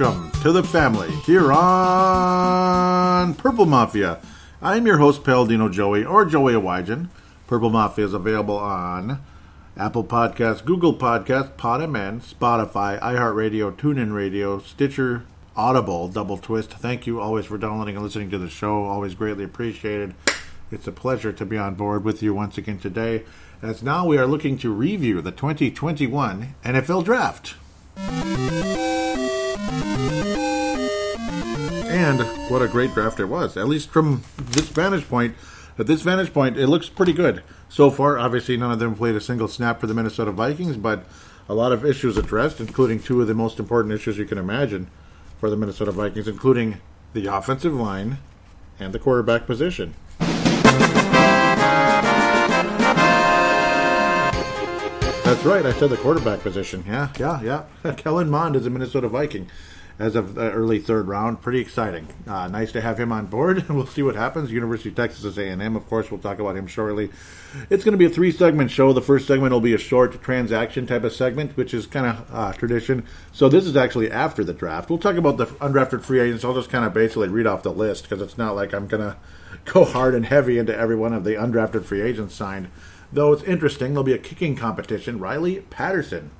welcome to the family here on Purple Mafia. I'm your host, Paladino Joey, or Joey Awajan. Purple Mafia is available on Apple Podcasts, Google Podcasts, Podman, Spotify, iHeartRadio, TuneIn Radio, Stitcher, Audible, Double Twist. Thank you always for downloading and listening to the show. Always greatly appreciated. It's a pleasure to be on board with you once again today, as now we are looking to review the 2021 NFL Draft. And what a great draft it was, at least from this vantage point. At this vantage point, it looks pretty good so far. Obviously, none of them played a single snap for the Minnesota Vikings, but a lot of issues addressed, including two of the most important issues you can imagine for the Minnesota Vikings, including the offensive line and the quarterback position. That's right. I said the quarterback position. Yeah, yeah, yeah. Kellen Mond is a Minnesota Viking as of the early third round. Pretty exciting. Uh, nice to have him on board. And we'll see what happens. University of Texas is A&M, of course. We'll talk about him shortly. It's going to be a three-segment show. The first segment will be a short transaction type of segment, which is kind of uh, tradition. So this is actually after the draft. We'll talk about the undrafted free agents. I'll just kind of basically read off the list because it's not like I'm going to go hard and heavy into every one of the undrafted free agents signed. Though it's interesting, there'll be a kicking competition. Riley Patterson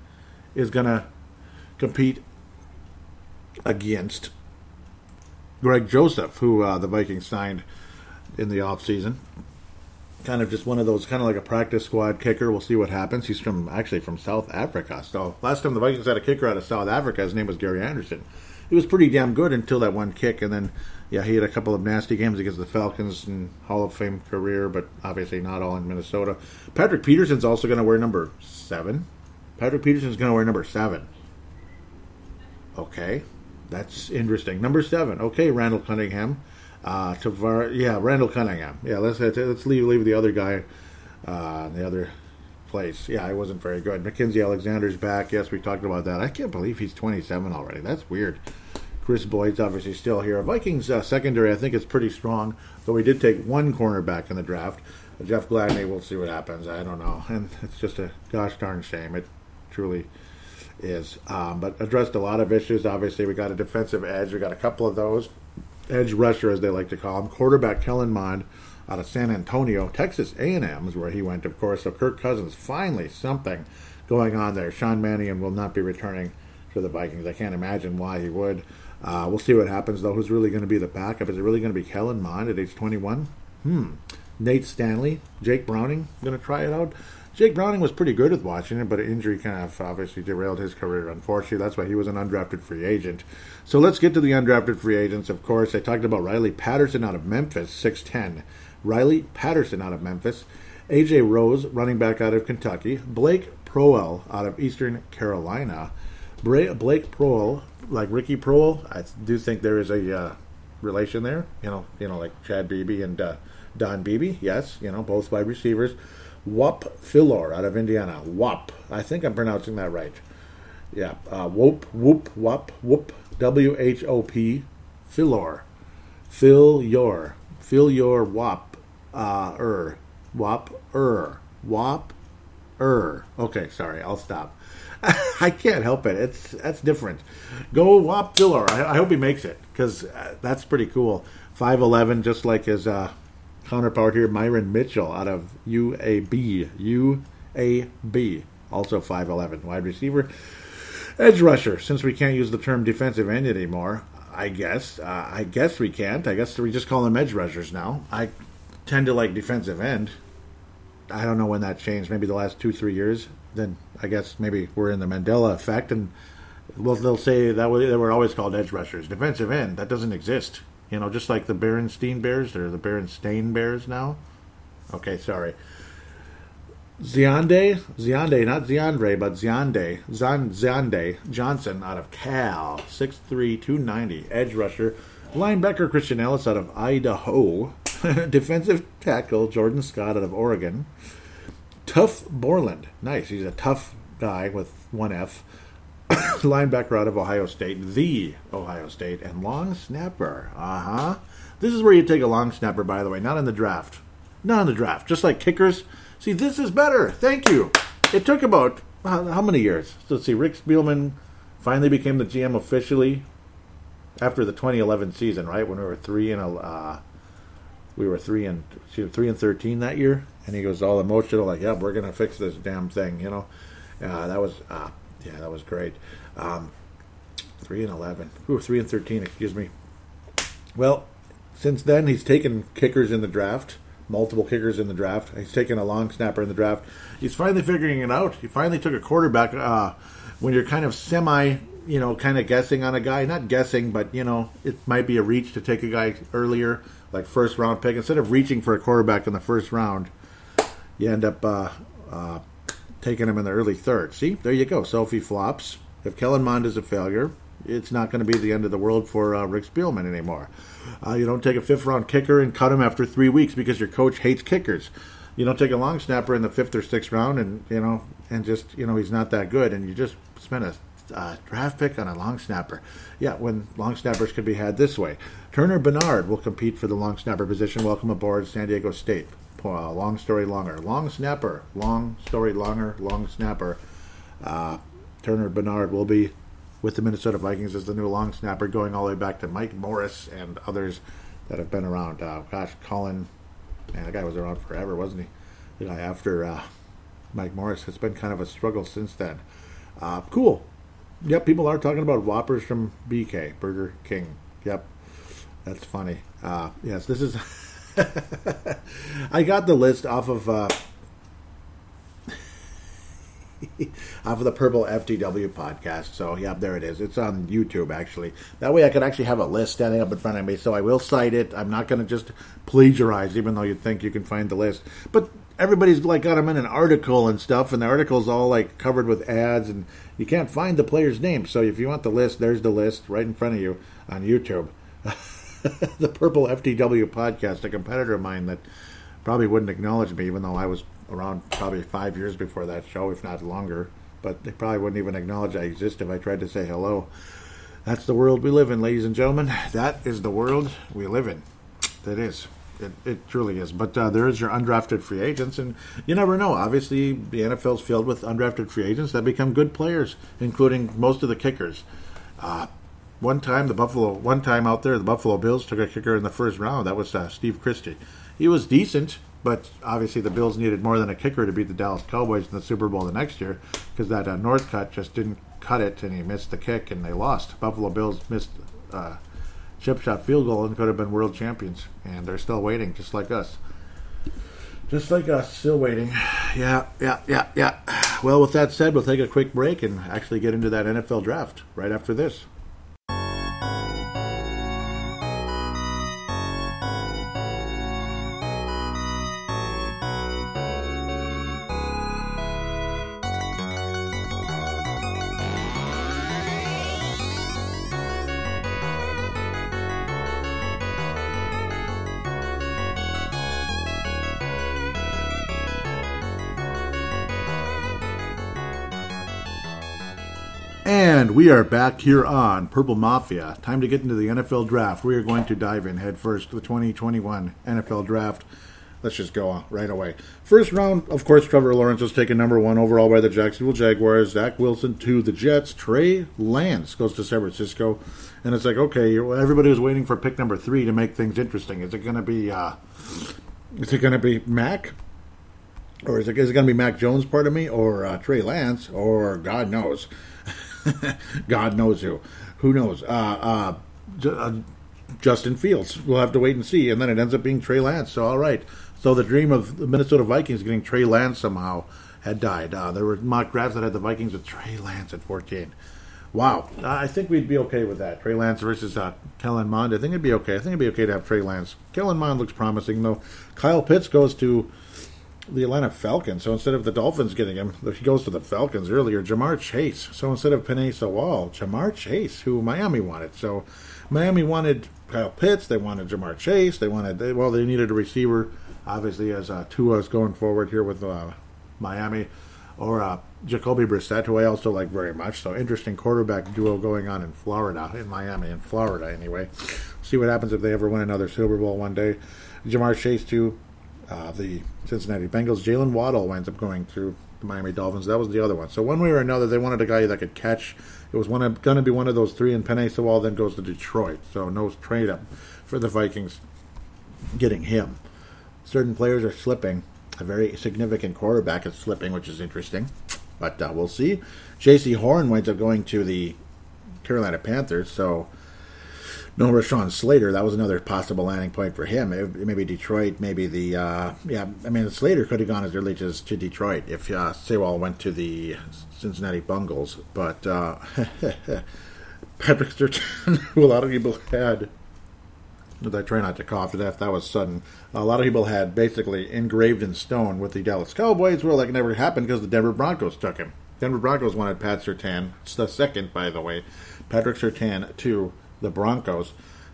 is going to compete against Greg Joseph, who uh, the Vikings signed in the offseason. Kind of just one of those, kind of like a practice squad kicker. We'll see what happens. He's from actually from South Africa. So last time the Vikings had a kicker out of South Africa, his name was Gary Anderson. He was pretty damn good until that one kick, and then yeah, he had a couple of nasty games against the Falcons and Hall of Fame career, but obviously not all in Minnesota. Patrick Peterson's also going to wear number seven. Patrick Peterson's going to wear number seven. Okay, that's interesting. Number seven. Okay, Randall Cunningham. Uh, Tavar, yeah, Randall Cunningham. Yeah, let's let's leave leave the other guy, uh, the other place. Yeah, he wasn't very good. Mackensie Alexander's back. Yes, we talked about that. I can't believe he's 27 already. That's weird. Kris Boyd's obviously still here. Vikings uh, secondary, I think, is pretty strong, though we did take one cornerback in the draft. Jeff Gladney, we'll see what happens. I don't know. And it's just a gosh darn shame. It truly is. Um, but addressed a lot of issues. Obviously, we got a defensive edge. We got a couple of those. Edge rusher, as they like to call him. Quarterback Kellen Mond out of San Antonio. Texas A&M is where he went, of course. So Kirk Cousins, finally something going on there. Sean Mannion will not be returning to the Vikings. I can't imagine why he would. Uh, we'll see what happens, though. Who's really going to be the backup? Is it really going to be Kellen Mond at age 21? Hmm. Nate Stanley, Jake Browning, going to try it out. Jake Browning was pretty good with Washington, but an injury kind of obviously derailed his career, unfortunately. That's why he was an undrafted free agent. So let's get to the undrafted free agents, of course. I talked about Riley Patterson out of Memphis, 6'10. Riley Patterson out of Memphis. AJ Rose, running back out of Kentucky. Blake Proehl out of Eastern Carolina. Blake Proehl, like Ricky Proehl, I do think there is a uh, relation there. You know, you know, like Chad Beebe and uh, Don Beebe. Yes, you know, both wide receivers. Whop Philyor out of Indiana. Whop. I think I'm pronouncing that right. Yeah. Uh, whoop, whoop, whop, whoop. W H O P. Philyor. Fill your. Fill your whop. Uh, er. Whop, er. Whop, er. Okay, sorry. I'll stop. I can't help it. It's that's different. Go Whop Diller. I, I hope he makes it because uh, that's pretty cool. Five eleven, just like his uh, counterpart here, Myron Mitchell out of UAB. UAB, also five eleven, wide receiver, edge rusher. Since we can't use the term defensive end anymore, I guess uh, I guess we can't. I guess we just call them edge rushers now. I tend to like defensive end. I don't know when that changed. Maybe the last two three years then I guess maybe we're in the Mandela effect, and well, they'll say that they were always called edge rushers, defensive end. That doesn't exist. You know, just like the Berenstein Bears, they're the Berenstain Bears now. Okay, sorry. Zeandae, Zeandae, not Ziandre, but Zeandae, Zan, Zeandae Johnson out of Cal, 6'3", 290, edge rusher. Linebacker Christian Elliss out of Idaho. Defensive tackle Jordan Scott out of Oregon. Tuf Borland. Nice. He's a tough guy with one F. Linebacker out of Ohio State, the Ohio State, and long snapper. Uh huh. This is where you take a long snapper, by the way, not in the draft. Not in the draft. Just like kickers. See, this is better. Thank you. It took about how, many years? Let's see. Rick Spielman, finally became the GM officially after the 2011 season, right when we were three and uh, we were three and three and 13 that year, and he goes all emotional, like, "Yeah, we're gonna fix this damn thing," you know. Uh, that was uh, yeah, that was great. Um, three and 11, ooh, three and 13, excuse me. Well, since then he's taken kickers in the draft multiple kickers in the draft. He's taken a long snapper in the draft. He's finally figuring it out. He finally took a quarterback. Uh, when you're kind of semi, you know, kind of guessing on a guy, not guessing, but you know, it might be a reach to take a guy earlier, like first round pick. Instead of reaching for a quarterback in the first round, you end up uh, uh, taking him in the early third. See, there you go. So if he flops, if Kellen Mond is a failure, it's not going to be the end of the world for uh, Rick Spielman anymore. Uh, you don't take a fifth round kicker and cut him after three weeks because your coach hates kickers. You don't take a long snapper in the fifth or sixth round and you know and just you know he's not that good and you just spend a uh, draft pick on a long snapper. Yeah, when long snappers could be had this way. Turner Bernard will compete for the long snapper position. Welcome aboard San Diego State. Uh, long story longer. Long snapper. Long story longer. Long snapper. Uh, Turner Bernard will be with the Minnesota Vikings as the new long snapper, going all the way back to Mike Morris and others that have been around. Uh, gosh, Cullen, man, the guy was around forever, wasn't he? The guy after uh, Mike Morris. It's been kind of a struggle since then. Uh, cool. Yep, people are talking about Whoppers from BK, Burger King. Yep, that's funny. Uh, yes, this is. I got the list off of uh, off of the Purple FTW podcast. So, yeah, there it is. It's on YouTube, actually. That way I could actually have a list standing up in front of me. So I will cite it. I'm not going to just plagiarize, even though you'd think you can find the list. But everybody's like got them in an article and stuff, and the article's all like covered with ads, and you can't find the player's name. So if you want the list, there's the list right in front of you on YouTube. the Purple FTW podcast, a competitor of mine that probably wouldn't acknowledge me, even though I was around probably five years before that show, if not longer. But they probably wouldn't even acknowledge I exist if I tried to say hello. That's the world we live in, ladies and gentlemen. That is the world we live in. It is. It, it truly is. But uh, there is your undrafted free agents, and you never know. Obviously, the NFL's filled with undrafted free agents that become good players, including most of the kickers. Uh, one time, the Buffalo, one time out there, the Buffalo Bills took a kicker in the first round. That was uh, Steve Christie. He was decent. But obviously, the Bills needed more than a kicker to beat the Dallas Cowboys in the Super Bowl the next year because that uh, Northcutt just didn't cut it and he missed the kick and they lost. Buffalo Bills missed uh, chip shot field goal and could have been world champions, and they're still waiting, just like us. Just like us, still waiting. Yeah, yeah, yeah, yeah. Well, with that said, we'll take a quick break and actually get into that NFL draft right after this. We are back here on Purple Mafia. Time to get into the NFL draft. We are going to dive in head first to the 2021 NFL draft. Let's just go right away. First round, of course, Trevor Lawrence was taken number one overall by the Jacksonville Jaguars. Zach Wilson to the Jets. Trey Lance goes to San Francisco. And it's like, okay, everybody was waiting for pick number three to make things interesting. Is it going to be, uh, is it going to be Mac? Or is it, is it going to be Mac Jones, part of me? Or uh, Trey Lance? Or God knows. God knows who. Who knows? Uh, uh, uh, Justin Fields. We'll have to wait and see. And then it ends up being Trey Lance. So, all right. So the dream of the Minnesota Vikings getting Trey Lance somehow had died. Uh, there were mock drafts that had the Vikings with Trey Lance at 14. Wow. I think we'd be okay with that. Trey Lance versus uh, Kellen Mond. I think it'd be okay. I think it'd be okay to have Trey Lance. Kellen Mond looks promising, though. Kyle Pitts goes to the Atlanta Falcons. So instead of the Dolphins getting him, he goes to the Falcons earlier. Ja'Marr Chase. So instead of Penei Sewell, Ja'Marr Chase, who Miami wanted. So Miami wanted Kyle Pitts. They wanted Ja'Marr Chase. They wanted they, well, they needed a receiver. Obviously, as uh, Tua's going forward here with uh, Miami, or uh, Jacoby Brissett, who I also like very much. So interesting quarterback duo going on in Florida, in Miami, in Florida anyway. See what happens if they ever win another Super Bowl one day. Ja'Marr Chase too uh, the Cincinnati Bengals. Jalen Waddle winds up going to the Miami Dolphins. That was the other one. So one way or another, they wanted a guy that could catch. It was going to be one of those three, and Penei Sewell then goes to Detroit. So no trade up for the Vikings getting him. Certain players are slipping. A very significant quarterback is slipping, which is interesting. But uh, we'll see. Jaycee Horn winds up going to the Carolina Panthers. So no Rashawn Slater. That was another possible landing point for him. maybe Detroit, maybe the uh, yeah. I mean, Slater could have gone as early as to Detroit if uh, went to the Cincinnati Bungles. But uh, Patrick Surtain, who a lot of people had. I try not to cough to death. That was sudden. A lot of people had basically engraved in stone with the Dallas Cowboys. Well, that never happened because the Denver Broncos took him. Denver Broncos wanted Pat Surtain. It's the second, by the way. Patrick Surtain to the Broncos.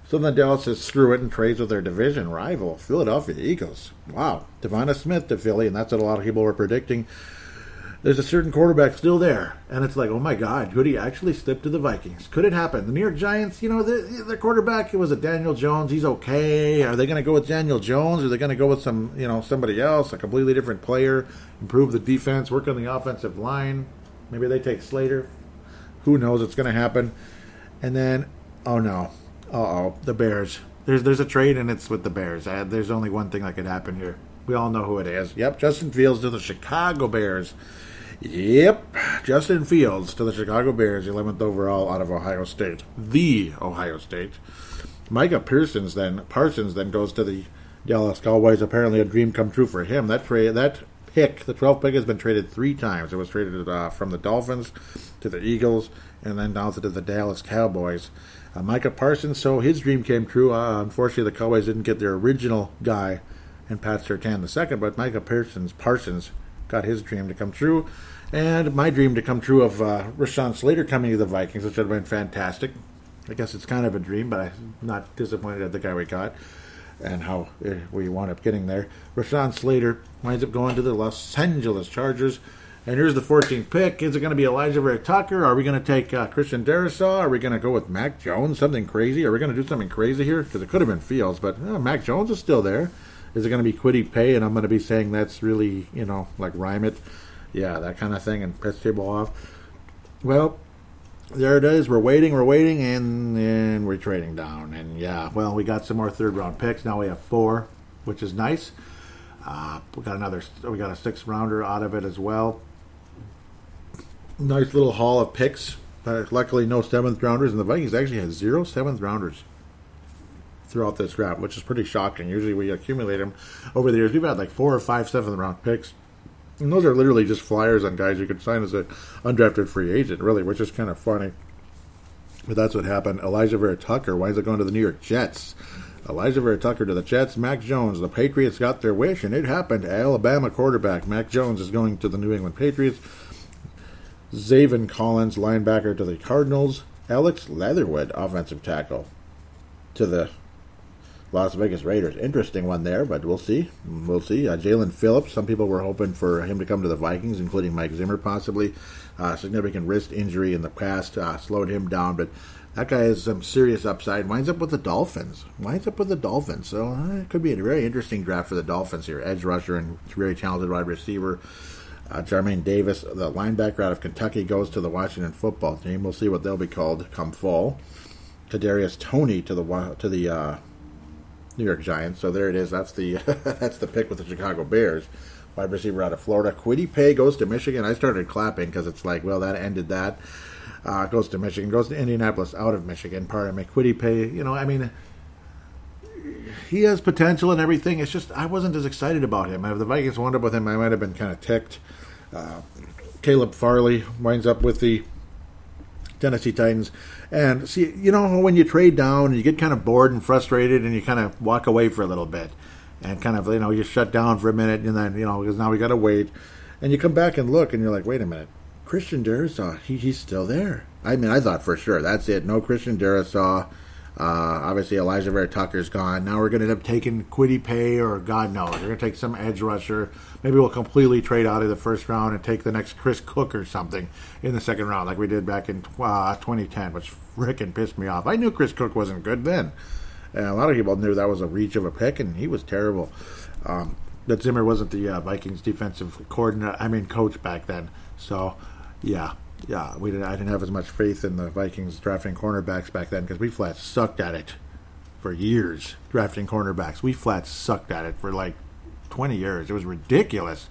So then Dallas says screw it and trades with their division rival, Philadelphia Eagles. Wow. Devonta Smith to Philly, and that's what a lot of people were predicting. There's a certain quarterback still there, and it's like, oh my God, could he actually slip to the Vikings? Could it happen? The New York Giants, you know, the, the quarterback was a Daniel Jones. He's okay. Are they going to go with Daniel Jones? Are they going to go with some, you know, somebody else, a completely different player, improve the defense, work on the offensive line? Maybe they take Slater. Who knows? It's going to happen. And then Oh no. Uh oh. The Bears. There's there's a trade and it's with the Bears. I, there's only one thing that could happen here. We all know who it is. Yep, Justin Fields to the Chicago Bears. Yep, Justin Fields to the Chicago Bears, 11th overall out of Ohio State. The Ohio State. Micah Parsons then Parsons then goes to the Dallas Cowboys. Apparently, a dream come true for him. That trade, that pick, the 12th pick, has been traded three times. It was traded uh, from the Dolphins to the Eagles, and then down to the Dallas Cowboys. Uh, Micah Parsons, so his dream came true. Uh, unfortunately, the Cowboys didn't get their original guy and Pat Surtain the second, but Micah Parsons Parsons got his dream to come true, and my dream to come true of uh, Rashawn Slater coming to the Vikings, which would have been fantastic. I guess it's kind of a dream, but I'm not disappointed at the guy we got and how uh, we wound up getting there. Rashawn Slater winds up going to the Los Angeles Chargers. And here's the 14th pick. Is it going to be Alijah Vera-Tucker? Are we going to take uh, Christian Darrisaw? Are we going to go with Mac Jones? Something crazy? Are we going to do something crazy here? Because it could have been Fields, but uh, Mac Jones is still there. Is it going to be Kwity Paye? And I'm going to be saying that's really, you know, like rhyme it. Yeah, that kind of thing and piss table off. Well, there it is. We're waiting, we're waiting, and then we're trading down. And yeah, well, we got some more third round picks. Now we have four, which is nice. Uh, we got another, we got a six rounder out of it as well nice little haul of picks. Uh, luckily, no seventh rounders, and the Vikings actually had zero seventh rounders throughout this draft, which is pretty shocking. Usually, we accumulate them over the years. We've had like four or five seventh round picks, and those are literally just flyers on guys you could sign as an undrafted free agent, really, which is kind of funny. But that's what happened. Alijah Vera-Tucker winds up going to the New York Jets. Alijah Vera-Tucker to the Jets. Mac Jones. The Patriots got their wish, and it happened. Alabama quarterback Mac Jones is going to the New England Patriots. Zaven Collins, linebacker to the Cardinals. Alex Leatherwood, offensive tackle to the Las Vegas Raiders. Interesting one there, but we'll see. We'll see. Uh, Jaelan Phillips. Some people were hoping for him to come to the Vikings, including Mike Zimmer, possibly. Uh, significant wrist injury in the past uh, slowed him down, but that guy has some serious upside. Winds up with the Dolphins. Winds up with the Dolphins. So uh, it could be a very interesting draft for the Dolphins here. Edge rusher and very talented wide receiver. Uh, Jermaine Davis, the linebacker out of Kentucky, goes to the Washington football team. We'll see what they'll be called come fall. Kadarius Toney to the to the uh, New York Giants. So there it is. That's the that's the pick with the Chicago Bears. Wide receiver out of Florida. Kwity Paye goes to Michigan. I started clapping because it's like, well, that ended that. Uh, goes to Michigan. Goes to Indianapolis out of Michigan. Pardon me. Kwity Paye. You know, I mean he has potential and everything. It's just I wasn't as excited about him. If the Vikings wound up with him, I might have been kind of ticked. Caleb Farley winds up with the Tennessee Titans. And see, you know, when you trade down, you get kind of bored and frustrated, and you kind of walk away for a little bit, and kind of you know you shut down for a minute, and then you know because now we got to wait, and you come back and look, and you're like, wait a minute, Christian Darrisaw, he, he's still there. I mean, I thought for sure that's it. No Christian Darrisaw. Uh, obviously, Alijah Vera-Tucker's gone. Now we're going to end up taking Kwity Paye or God knows. We're going to take some edge rusher. Maybe we'll completely trade out of the first round and take the next Chris Cook or something in the second round, like we did back in uh, 2010, which freaking pissed me off. I knew Chris Cook wasn't good then. And a lot of people knew that was a reach of a pick, and he was terrible. Um, But Zimmer wasn't the uh, Vikings defensive coordinator. I mean, coach back then. So, yeah, yeah, we didn't. I didn't have as much faith in the Vikings drafting cornerbacks back then because we flat sucked at it for years drafting cornerbacks. We flat sucked at it for like 20 years. It was ridiculous.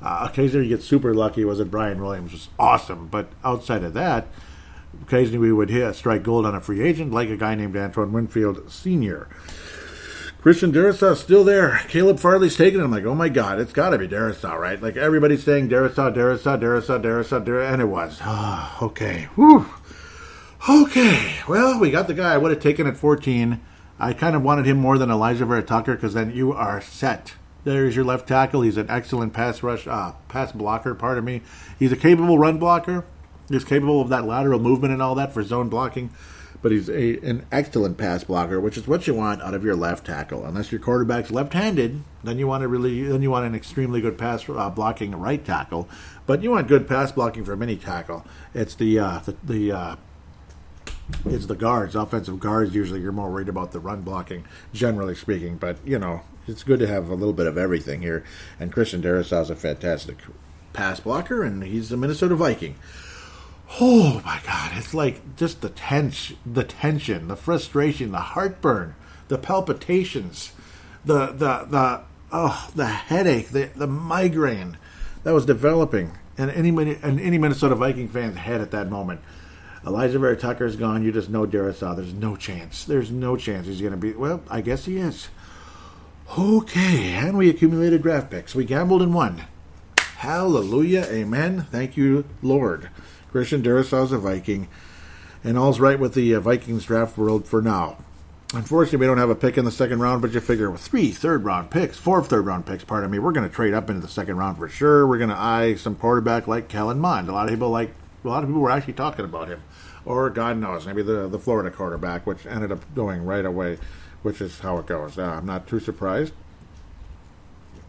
Uh, occasionally you get super lucky. Was it Brian Williams? Was awesome, but outside of that, occasionally we would hit strike gold on a free agent, like a guy named Antoine Winfield Senior. Christian Darrisaw still there. Caleb Farley's taking it. I'm like, oh my god, it's got to be Darrisaw, right? Like everybody's saying Darrisaw, Darrisaw, Darrisaw, Darrisaw, Darrisaw, and it was. Ah, okay. Whew. Okay. Well, we got the guy I would have taken at 14. I kind of wanted him more than Alijah Vera-Tucker because then you are set. There's your left tackle. He's an excellent pass rush, uh, pass blocker. Pardon me. He's a capable run blocker. He's capable of that lateral movement and all that for zone blocking but he's a, an excellent pass blocker, which is what you want out of your left tackle. Unless your quarterback's left-handed, then you want to really then you want an extremely good pass uh, blocking right tackle. But you want good pass blocking from any tackle. It's the uh, the, the uh, it's the guards, offensive guards. Usually, you're more worried about the run blocking, generally speaking. But you know, it's good to have a little bit of everything here. And Christian Darrisaw is a fantastic pass blocker, and he's a Minnesota Viking oh my god it's like just the tense the tension the frustration the heartburn the palpitations the the the oh the headache the the migraine that was developing and any and any Minnesota Viking fan's head at that moment. Alijah Vera-Tucker is gone. You just know Darrisaw. There's no chance. There's no chance he's going to be. Well, I guess he is. Okay, and we accumulated draft picks. We gambled and won. Hallelujah. Amen. Thank you, Lord. Christian Darrisaw's a Viking, and all's right with the uh, Vikings draft world for now. Unfortunately, we don't have a pick in the second round, but you figure with three third round picks, four third round picks, pardon me, we're going to trade up into the second round for sure. We're going to eye some quarterback like Kellen Mond. A lot of people like, a lot of people were actually talking about him, or God knows, maybe the the Florida quarterback, which ended up going right away, which is how it goes. Uh, I'm not too surprised.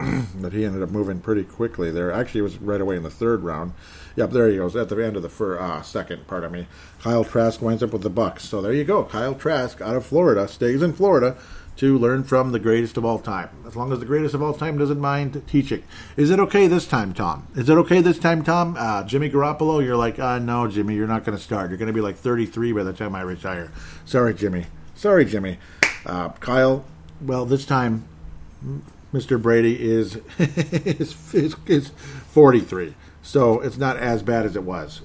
that he ended up moving pretty quickly there. Actually, it was right away in the third round. Yep, there he goes at the end of the uh, second. Pardon me. Kyle Trask winds up with the Bucks. So there you go. Kyle Trask out of Florida stays in Florida to learn from the greatest of all time. As long as the greatest of all time doesn't mind teaching. Is it okay this time, Tom? Is it okay this time, Tom? Uh, Jimmy Garoppolo, you're like, uh, no, Jimmy, you're not going to start. You're going to be like 33 by the time I retire. Sorry, Jimmy. Sorry, Jimmy. Uh, Kyle, well, this time Mr. Brady is, is, is, is 43. So it's not as bad as it was.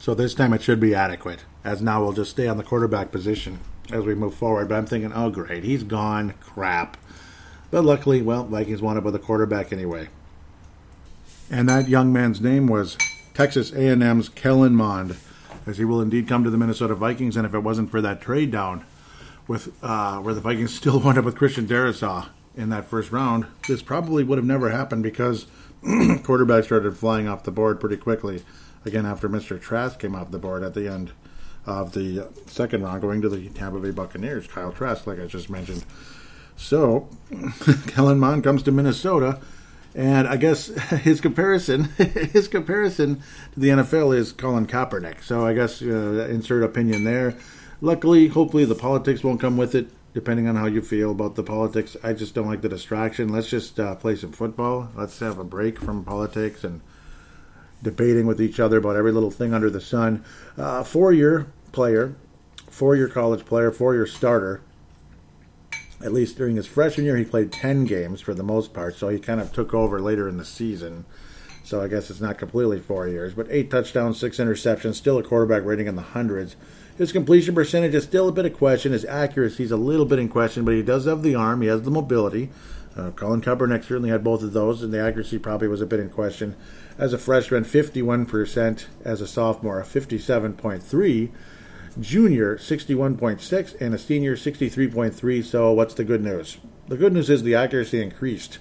So this time it should be adequate, as now we'll just stay on the quarterback position as we move forward. But I'm thinking, oh, great, he's gone. Crap. But luckily, well, Vikings wound up with a quarterback anyway. And that young man's name was Texas A&M's Kellen Mond, as he will indeed come to the Minnesota Vikings. And if it wasn't for that trade down, with uh, where the Vikings still wound up with Christian Darrisaw, in that first round, this probably would have never happened because quarterbacks started flying off the board pretty quickly. Again, after Mr. Trask came off the board at the end of the second round, going to the Tampa Bay Buccaneers, Kyle Trask, like I just mentioned. So, Kellen Mond comes to Minnesota, and I guess his comparison, his comparison to the NFL is Colin Kaepernick. So I guess uh, insert opinion there. Luckily, hopefully, the politics won't come with it depending on how you feel about the politics. I just don't like the distraction. Let's just uh, play some football. Let's have a break from politics and debating with each other about every little thing under the sun. Uh, four year player, four year college player, four year starter. At least during his freshman year, he played 10 games for the most part, so he kind of took over later in the season. So I guess it's not completely four years, but eight touchdowns, six interceptions, still a quarterback rating in the hundreds. His completion percentage is still a bit of question. His accuracy is a little bit in question, but he does have the arm. He has the mobility. Uh, Colin Kaepernick certainly had both of those, and the accuracy probably was a bit in question. As a freshman, 51%. As a sophomore, 57.3. Junior, 61.6, and a senior, 63.3. So, what's the good news? The good news is the accuracy increased.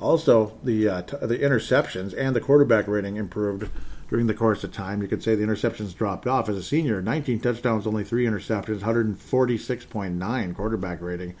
Also, the uh, t- the interceptions and the quarterback rating improved during the course of time. You could say the interceptions dropped off. As a senior, 19 touchdowns, only three interceptions, 146.9 quarterback rating.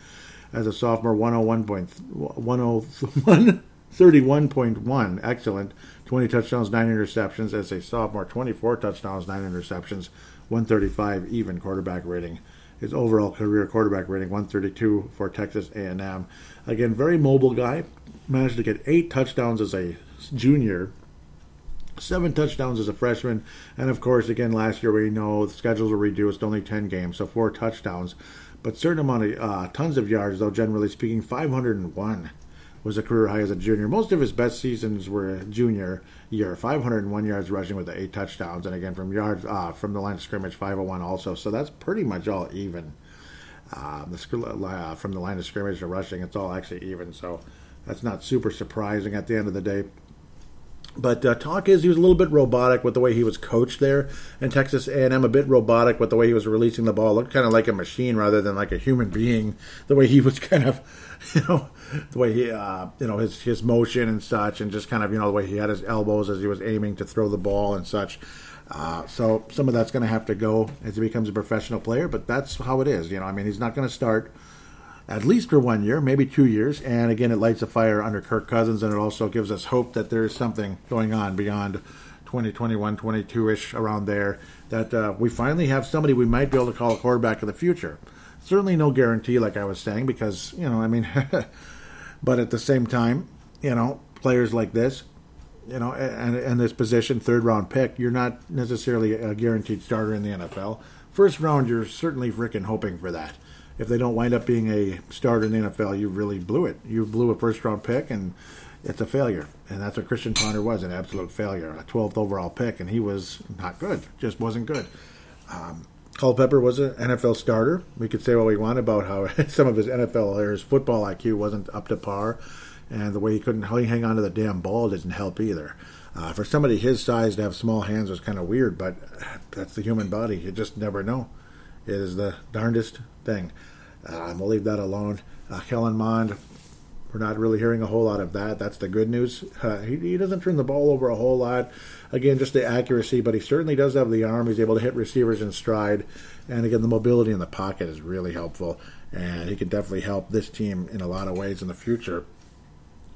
As a sophomore, 131.1, excellent. 20 touchdowns, 9 interceptions. As a sophomore, 24 touchdowns, 9 interceptions, 135 even quarterback rating. His overall career quarterback rating, 132 for Texas A&M. Again, very mobile guy. managed to get eight touchdowns as a junior, seven touchdowns as a freshman, and of course, again last year we know the schedules were reduced, only ten games, so four touchdowns, but certain amount of uh, tons of yards though. Generally speaking, 501 was a career high as a junior. Most of his best seasons were junior year, 501 yards rushing with the eight touchdowns, and again from yards uh, from the line of scrimmage, 501 also. So that's pretty much all even. Uh, the, uh, from the line of scrimmage to rushing, it's all actually even. So that's not super surprising at the end of the day. But uh, talk is he was a little bit robotic with the way he was coached there in Texas A&M. A bit robotic with the way he was releasing the ball. Looked kind of like a machine rather than like a human being. The way he was kind of, you know, the way he, uh, you know, his his motion and such, and just kind of, you know, the way he had his elbows as he was aiming to throw the ball and such. Uh, so some of that's going to have to go as he becomes a professional player, but that's how it is. You know, I mean, he's not going to start at least for one year, maybe two years. And again, it lights a fire under Kirk Cousins, and it also gives us hope that there is something going on beyond 2021, 22 ish around there. That uh, we finally have somebody we might be able to call a quarterback of the future. Certainly no guarantee, like I was saying, because, you know, I mean, but at the same time, you know, players like this, you know, and, and this position, third round pick, you're not necessarily a guaranteed starter in the NFL. First round, you're certainly freaking hoping for that if they don't wind up being a starter in the NFL, you really blew it. You blew a first round pick, and it's a failure. And that's what Christian Ponder was an absolute failure, a 12th overall pick, and he was not good, just wasn't good. Um, Culpepper was an NFL starter. We could say what we want about how some of his NFL his football IQ wasn't up to par, and the way he couldn't hang on to the damn ball didn't help either. Uh, for somebody his size to have small hands was kind of weird, but that's the human body. You just never know. It is the darndest thing. Uh, we'll leave that alone. Uh, Kellen Mond, we're not really hearing a whole lot of that. That's the good news. Uh, he, he, doesn't turn the ball over a whole lot. Again, just the accuracy, but he certainly does have the arm. He's able to hit receivers in stride. And again, the mobility in the pocket is really helpful. And he can definitely help this team in a lot of ways in the future.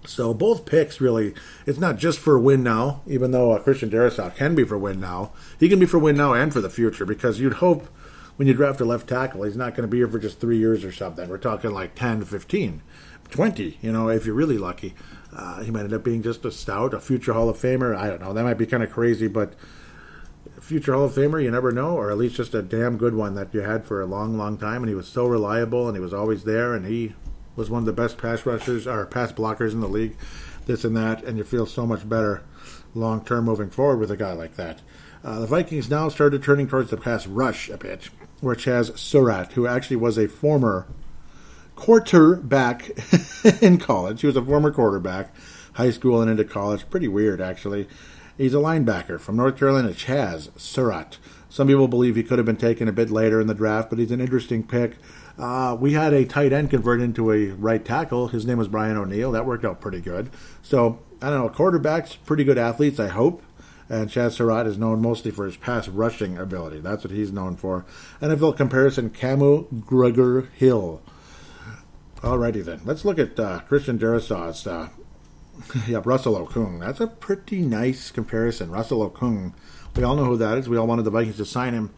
So both picks really, it's not just for win now, even though uh, Christian Darrisaw can be for win now. He can be for win now and for the future because you'd hope – when you draft a left tackle, he's not going to be here for just three years or something. We're talking like 10 15, 20, you know, if you're really lucky. Uh, he might end up being just a stout, a future Hall of Famer. I don't know. That might be kind of crazy, but future Hall of Famer, you never know, or at least just a damn good one that you had for a long, long time. And he was so reliable and he was always there and he was one of the best pass rushers or pass blockers in the league, this and that. And you feel so much better long term moving forward with a guy like that. Uh, the Vikings now started turning towards the pass rush a bit which has Surratt, who actually was a former quarterback in college. He was a former quarterback, high school and into college. Pretty weird, actually. He's a linebacker from North Carolina, Chazz Surratt. Some people believe he could have been taken a bit later in the draft, but he's an interesting pick. Uh, we had a tight end convert into a right tackle. His name was Brian O'Neill. That worked out pretty good. So, I don't know, quarterbacks, pretty good athletes, I hope. And Chazz Surratt is known mostly for his pass rushing ability. That's what he's known for. NFL comparison Kamu Grugier Hill. Alrighty then. Let's look at uh, Christian Darrisaw's. Uh, yeah, Russell Okung. That's a pretty nice comparison. Russell Okung. We all know who that is. We all wanted the Vikings to sign him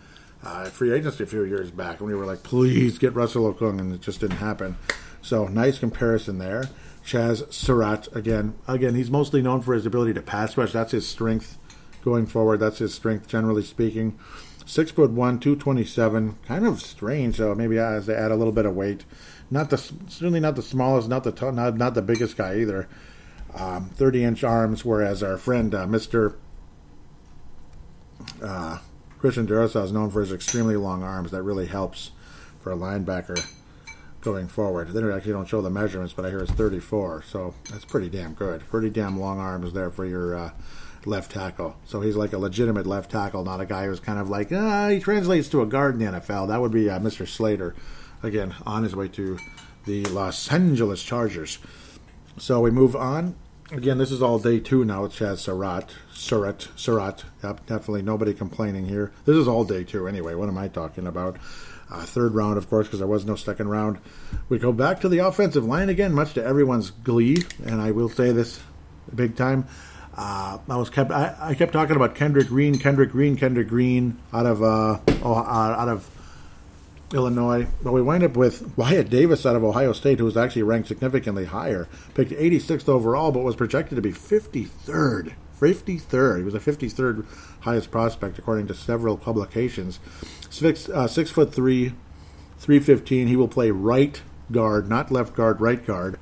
uh, free agency a few years back, and we were like, please get Russell Okung, and it just didn't happen. So nice comparison there. Chazz Surratt again. Again, he's mostly known for his ability to pass rush. That's his strength going forward. That's his strength, generally speaking. Six foot one, two twenty seven. Kind of strange, so maybe have to add a little bit of weight. Not the certainly not the smallest, not the t- not not the biggest guy either. Um, Thirty inch arms, whereas our friend uh, Mister uh, Christian Darrisaw is known for his extremely long arms. That really helps for a linebacker going forward. They actually don't show the measurements, but I hear it's 34, so that's pretty damn good. Pretty damn long arms there for your uh, left tackle. So he's like a legitimate left tackle, not a guy who's kind of like, ah, he translates to a guard in the NFL. That would be uh, Mr. Slater, again, on his way to the Los Angeles Chargers. So we move on. Again, this is all day two now. It has Surratt, Surratt, Surratt. Yep, definitely nobody complaining here. This is all day two anyway. What am I talking about? Uh, third round, of course, because there was no second round. We go back to the offensive line again, much to everyone's glee, and I will say this big time. Uh, I was kept. I, I, kept talking about Kendrick Green, Kendrick Green, Kendrick Green out of uh, oh, out of Illinois. But we wind up with Wyatt Davis out of Ohio State, who was actually ranked significantly higher. Picked 86th overall, but was projected to be 53rd. 53rd. He was a 53rd highest prospect, according to several publications. Six, uh, six foot three, 315. He will play right guard, not left guard, right guard,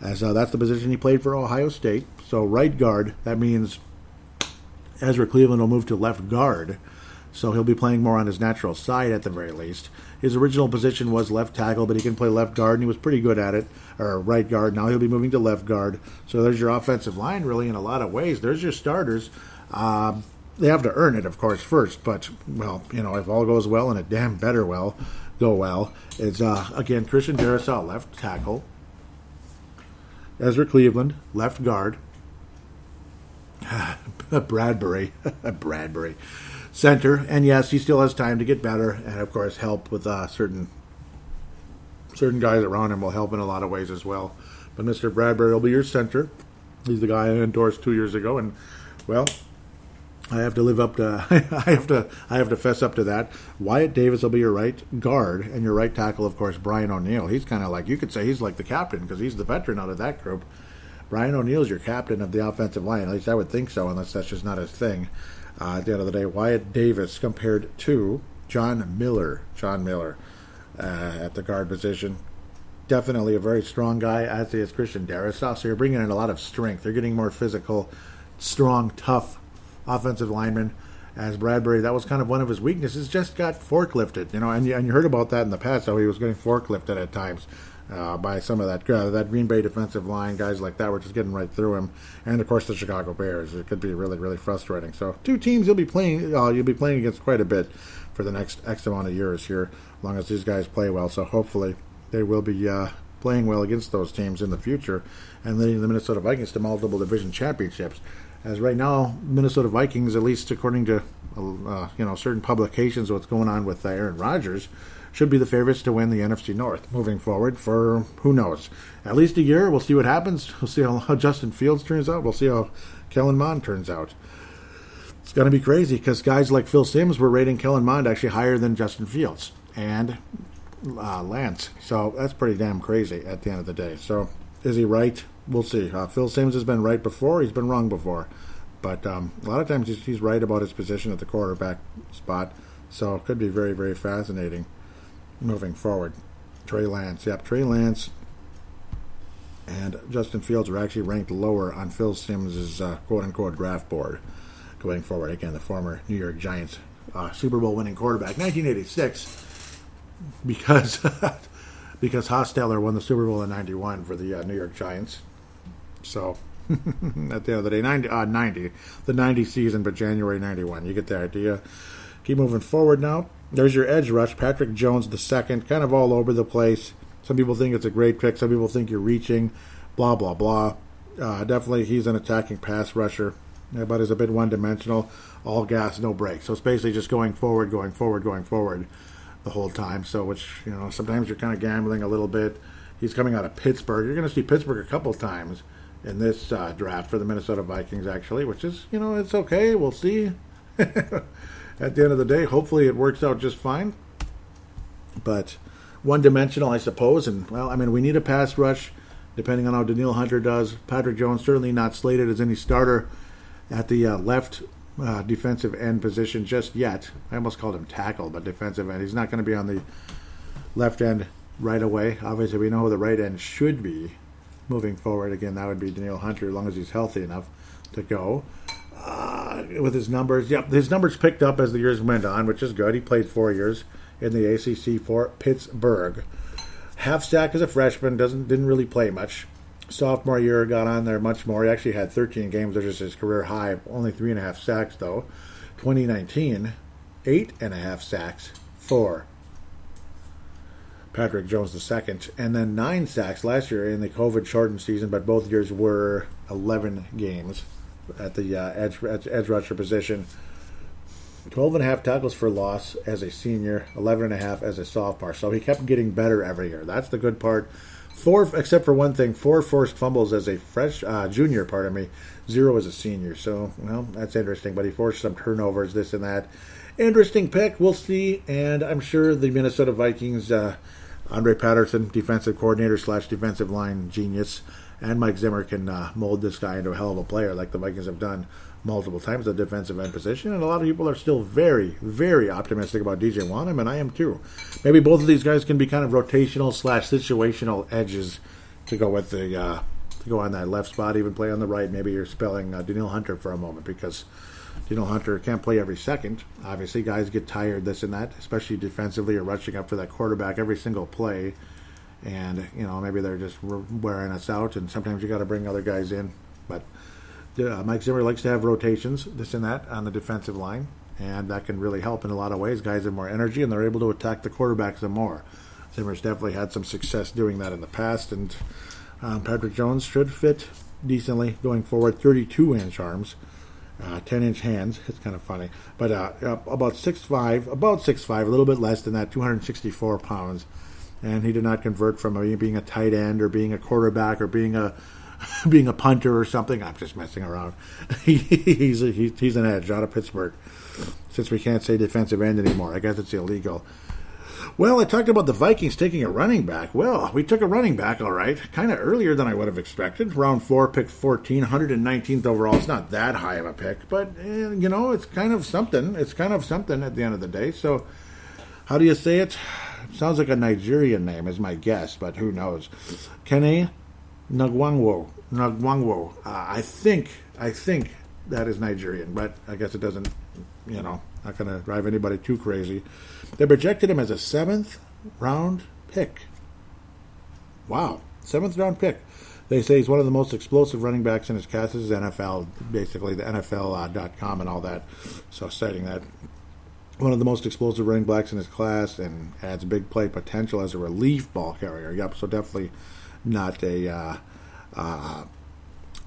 as uh, that's the position he played for Ohio State. So right guard, that means Ezra Cleveland will move to left guard. So he'll be playing more on his natural side at the very least. His original position was left tackle, but he can play left guard, and he was pretty good at it, or right guard. Now he'll be moving to left guard. So there's your offensive line, really, in a lot of ways. There's your starters. Um, they have to earn it, of course, first. But well, you know, if all goes well, and it damn better well go well, it's uh, again Christian Darrisaw, left tackle. Ezra Cleveland, left guard. Bradbury, Bradbury, center, and yes, he still has time to get better, and of course, help with uh, certain certain guys around him will help in a lot of ways as well. But Mr. Bradbury will be your center. He's the guy I endorsed two years ago, and well, I have to live up to I have to I have to fess up to that. Wyatt Davis will be your right guard and your right tackle, of course, Brian O'Neill. He's kind of like you could say he's like the captain because he's the veteran out of that group. Brian O'Neill's your captain of the offensive line. At least I would think so, unless that's just not his thing. Uh, at the end of the day, Wyatt Davis compared to John Miller. John Miller uh, at the guard position. Definitely a very strong guy, as is Christian Darrisaw. So you're bringing in a lot of strength. They're getting more physical, strong, tough offensive linemen. As Bradbury, that was kind of one of his weaknesses. Just got forklifted, you know, and and you heard about that in the past. How he was getting forklifted at times uh, by some of that uh, that Green Bay defensive line guys like that were just getting right through him, and of course the Chicago Bears. It could be really really frustrating. So two teams you'll be playing uh, you'll be playing against quite a bit for the next X amount of years here, as long as these guys play well. So hopefully they will be uh, playing well against those teams in the future, and leading the Minnesota Vikings to multiple division championships. As right now, Minnesota Vikings, at least according to uh, you know certain publications, what's going on with Aaron Rodgers should be the favorites to win the NFC North moving forward for who knows. At least a year. We'll see what happens. We'll see how, Justin Fields turns out. We'll see how Kellen Mond turns out. It's going to be crazy because guys like Phil Simms were rating Kellen Mond actually higher than Justin Fields and uh, Lance. So that's pretty damn crazy at the end of the day. So is he right? We'll see. Uh, Phil Simms has been right before. He's been wrong before. But um, a lot of times he's, he's right about his position at the quarterback spot. So it could be very, very fascinating moving forward. Trey Lance, yep, Trey Lance and Justin Fields are actually ranked lower on Phil Simms' uh, quote unquote draft board going forward. Again, the former New York Giants uh, Super Bowl winning quarterback, 1986, because because Hostetler won the Super Bowl in 91 for the uh, New York Giants. So at the end of the day, 90, uh, 90, the 90 season, but January 91. You get the idea. Keep moving forward now. There's your edge rush, Patrick Jones the second, kind of all over the place. Some people think it's a great pick. Some people think you're reaching. Blah blah blah. Uh, definitely, he's an attacking pass rusher, but is a bit one-dimensional. All gas, no brakes. So it's basically just going forward, going forward, going forward the whole time. So which you know sometimes you're kind of gambling a little bit. He's coming out of Pittsburgh. You're going to see Pittsburgh a couple times in this uh, draft for the Minnesota Vikings, actually, which is you know it's okay. We'll see. at the end of the day, hopefully it works out just fine. But one dimensional, I suppose. And, well, I mean, we need a pass rush, depending on how Danielle Hunter does. Patrick Jones certainly not slated as any starter at the uh, left uh, defensive end position just yet. I almost called him tackle, but defensive end. He's not going to be on the left end right away. Obviously, we know who the right end should be moving forward. Again, that would be Danielle Hunter, as long as he's healthy enough to go uh, with his numbers. Yep, his numbers picked up as the years went on, which is good. He played four years in the ACC for Pittsburgh. Half stack as a freshman, doesn't didn't really play much. Sophomore year got on there much more. He actually had 13 games, which is his career high. Only three and a half sacks though. 2019, eight and a half sacks for Patrick Jones II, and then nine sacks last year in the COVID shortened season, but both years were 11 games at the uh, edge, edge, rusher position. 12 and a half tackles for loss as a senior, 11 and a half as a sophomore. So he kept getting better every year. That's the good part. Four, except for one thing, four forced fumbles as a fresh uh, junior. Pardon me, zero as a senior. So, well, that's interesting. But he forced some turnovers, this and that. Interesting pick. We'll see. And I'm sure the Minnesota Vikings, uh, Andre Patterson, defensive coordinator slash defensive line genius, and Mike Zimmer can uh, mold this guy into a hell of a player, like the Vikings have done multiple times at the defensive end position, and a lot of people are still very, very optimistic about DJ Wonnum, and I am too. Maybe both of these guys can be kind of rotational slash situational edges to go with the uh, to go on that left spot, even play on the right. Maybe you're spelling uh, Danielle Hunter for a moment because Danielle Hunter can't play every second. Obviously, guys get tired, this and that, especially defensively or rushing up for that quarterback every single play. And you know maybe they're just wearing us out, and sometimes you got to bring other guys in. But uh, Mike Zimmer likes to have rotations, this and that, on the defensive line, and that can really help in a lot of ways. Guys have more energy, and they're able to attack the quarterbacks some more. Zimmer's definitely had some success doing that in the past, and um, Patrick Jones should fit decently going forward. 32 inch arms, uh, 10 inch hands. It's kind of funny, but uh, about 6'5", about 6'5", a little bit less than that, 264 pounds. And he did not convert from being a tight end or being a quarterback or being a being a punter or something. I'm just messing around. he's, a, he's an edge out of Pittsburgh. Since we can't say defensive end anymore, I guess it's illegal. Well, I talked about the Vikings taking a running back. Well, we took a running back, all right, kind of earlier than I would have expected. Round four, pick 14, 119th overall. It's not that high of a pick, but, eh, you know, it's kind of something. It's kind of something at the end of the day. So, how do you say it? Sounds like a Nigerian name, is my guess, but who knows? Kenny Nagwangwo. Nagwangwo. Uh, I think I think that is Nigerian, but I guess it doesn't. You know, not going to drive anybody too crazy. They projected him as a seventh round pick. Wow, seventh round pick. They say he's one of the most explosive running backs in his class. This is NFL, basically the NFL.com uh, and all that. So citing that one of the most explosive running backs in his class and adds big play potential as a relief ball carrier. Yep, so definitely not a uh, uh,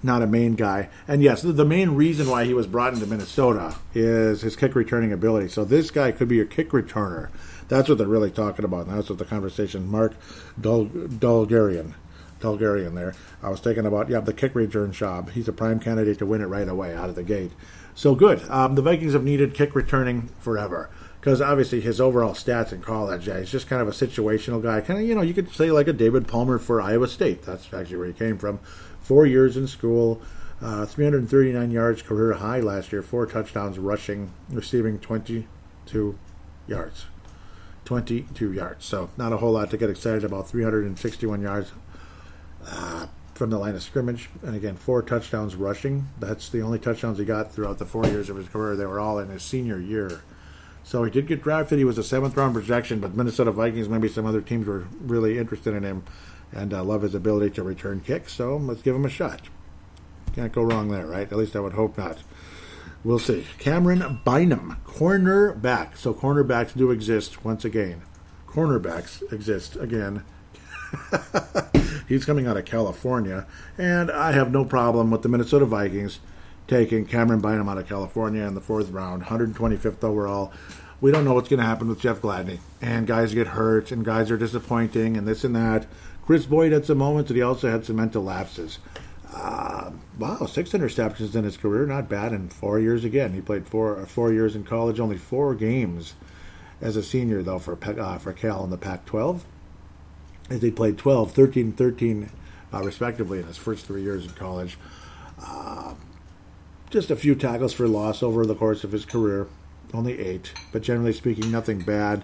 not a main guy. And yes, the main reason why he was brought into Minnesota is his kick returning ability. So this guy could be your kick returner. That's what they're really talking about. And that's what the conversation. Mark Dul- Dulgerian. Dulgerian there. I was thinking about, yeah, the kick return job. He's a prime candidate to win it right away out of the gate. So good. Um, the Vikings have needed kick returning forever because obviously his overall stats in college, yeah, he's just kind of a situational guy. Kind of, you know, you could say like a David Palmer for Iowa State. That's actually where he came from. Four years in school, uh, 339 yards career high last year, four touchdowns rushing, receiving 22 yards. 22 yards. So not a whole lot to get excited about. 361 yards uh, from the line of scrimmage. And again, four touchdowns rushing. That's the only touchdowns he got throughout the four years of his career. They were all in his senior year. So he did get drafted. He was a seventh round projection, but Minnesota Vikings, maybe some other teams were really interested in him and uh, love his ability to return kicks. So let's give him a shot. Can't go wrong there, right? At least I would hope not. We'll see. Cameron Bynum, cornerback. So cornerbacks do exist once again. Cornerbacks exist again. He's coming out of California, and I have no problem with the Minnesota Vikings taking Cameron Bynum out of California in the fourth round, 125th overall. We don't know what's going to happen with Jeff Gladney. And guys get hurt, and guys are disappointing, and this and that. Kris Boyd had some moments, and he also had some mental lapses. Uh, wow, six interceptions in his career, not bad. In four years again, he played four four years in college, only four games as a senior though for uh, for Cal in the Pac-12. As he played 12, 13, 13 uh, respectively in his first three years in college. Uh, just a few tackles for loss over the course of his career, only eight, but generally speaking, nothing bad.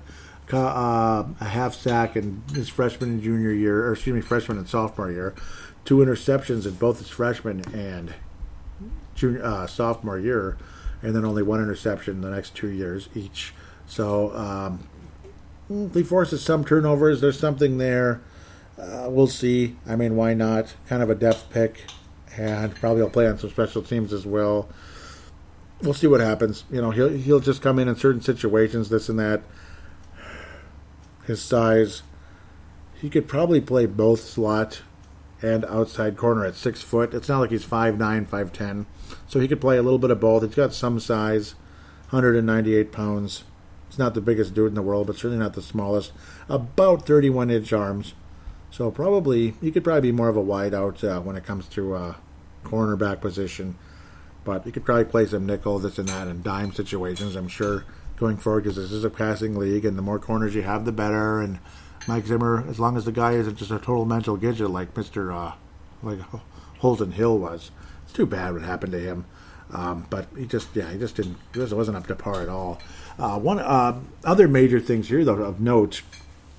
Uh, a half sack in his freshman and junior year, or excuse me, freshman and sophomore year. Two interceptions in both his freshman and junior, uh, sophomore year, and then only one interception in the next two years each. So um, he forces some turnovers. There's something there. Uh, we'll see. I mean, why not? Kind of a depth pick and probably he'll play on some special teams as well. We'll see what happens. You know, he'll he'll just come in in certain situations, this and that. His size, he could probably play both slot and outside corner at six foot. It's not like he's five nine, five ten, so he could play a little bit of both. He's got some size, 198 pounds. He's not the biggest dude in the world, but certainly not the smallest. About 31 inch arms, So probably he could probably be more of a wideout uh, when it comes to uh, cornerback position. But you could probably play some nickel, this and that, and dime situations. I'm sure going forward because this is a passing league, and the more corners you have, the better. And Mike Zimmer, as long as the guy isn't just a total mental gidget like Mister uh, like Holton Hill was, it's too bad what happened to him. Um, but he just, yeah, he just didn't, he wasn't up to par at all. Uh, one uh, other major things here, though, of note,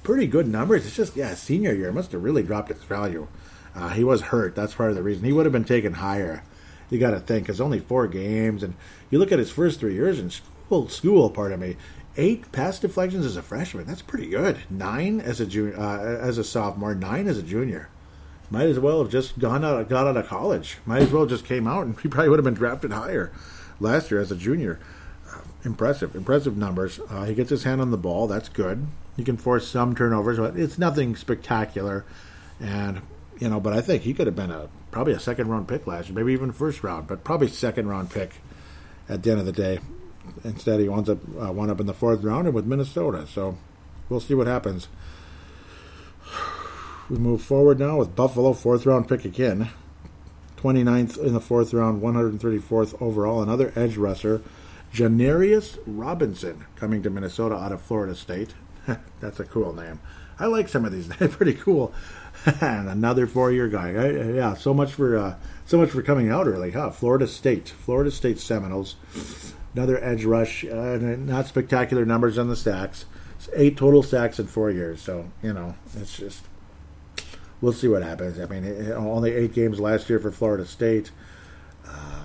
pretty good numbers. It's just, yeah, senior year must have really dropped its value. Uh, he was hurt. That's part of the reason. He would have been taken higher. You got to think, it's only four games, and you look at his first three years in school. School, pardon me, eight pass deflections as a freshman. That's pretty good. Nine as a junior, uh, as a sophomore. Nine as a junior. Might as well have just gone out, got out of college. Might as well just came out, and he probably would have been drafted higher last year as a junior. Impressive, impressive numbers. Uh, he gets his hand on the ball. That's good. He can force some turnovers, but it's nothing spectacular. And you know, but I think he could have been a probably a second round pick last year, maybe even first round, but probably second round pick at the end of the day. Instead, he winds up uh, one up in the fourth round and with Minnesota. So we'll see what happens. We move forward now with Buffalo, fourth round pick again. 29th in the fourth round, 134th overall. Another edge rusher, Janarius Robinson, coming to Minnesota out of Florida State. That's a cool name. I like some of these. They're pretty cool. and another four-year guy. I, yeah, so much for uh, so much for coming out early, huh? Florida State, Florida State Seminoles. Another edge rush. Uh, not spectacular numbers on the sacks. It's eight total sacks in four years. So you know, it's just we'll see what happens. I mean, it, only eight games last year for Florida State. Um,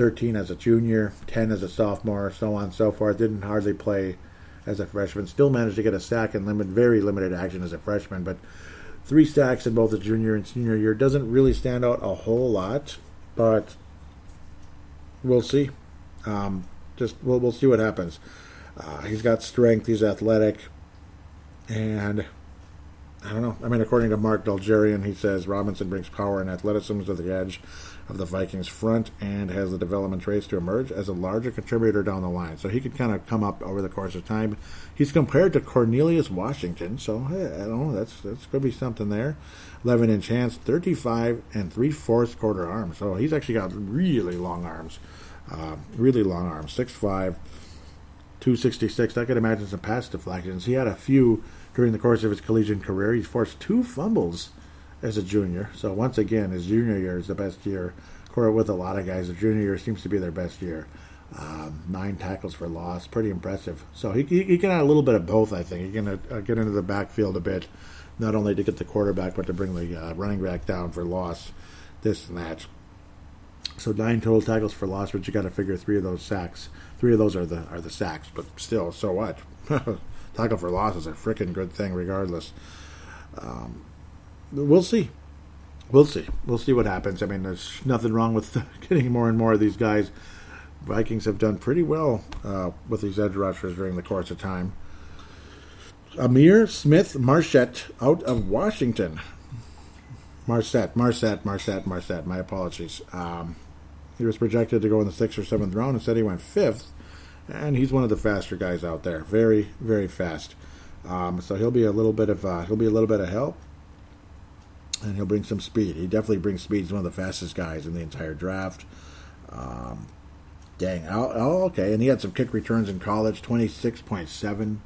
13 as a junior, 10 as a sophomore, so on and so forth. Didn't hardly play as a freshman. Still managed to get a sack and limit very limited action as a freshman, but three sacks in both the junior and senior year doesn't really stand out a whole lot. But we'll see. Um, just we'll, we'll see what happens. Uh, he's got strength. He's athletic, and I don't know. I mean, according to Mark Dulgerian, he says Robinson brings power and athleticism to the edge of the Vikings' front and has the development traits to emerge as a larger contributor down the line. So he could kind of come up over the course of time. He's compared to Cornelius Washington, so hey, I don't know. That's that's to be something there. 11 inch hands, 35 and three fourths quarter arms. So he's actually got really long arms, uh, really long arms. 6'5", 266. I could imagine some pass deflections. He had a few during the course of his collegiate career. He forced two fumbles as a junior. So once again, his junior year is the best year. Core with a lot of guys, the junior year seems to be their best year. Um, nine tackles for loss, pretty impressive. So he, he, he, can add a little bit of both, I think. He can uh, get into the backfield a bit, not only to get the quarterback, but to bring the uh, running back down for loss, this and that. So nine total tackles for loss, but you got to figure three of those sacks. Three of those are the are the sacks, but still, so what? tackle for loss is a freaking good thing, regardless. Um, we'll see. We'll see. We'll see what happens. I mean, there's nothing wrong with getting more and more of these guys. Vikings have done pretty well uh, with these edge rushers during the course of time. Ihmir Smith Marsette out of Washington. Marsette, Marsette, Marsette, Marsette. My apologies. Um, he was projected to go in the sixth or seventh round. Instead, he went fifth and he's one of the faster guys out there. Very, very fast. Um, so he'll be a little bit of uh, he'll be a little bit of help, and he'll bring some speed. He definitely brings speed. He's one of the fastest guys in the entire draft. Um, dang, oh, oh, okay. And he had some kick returns in college, twenty six point seven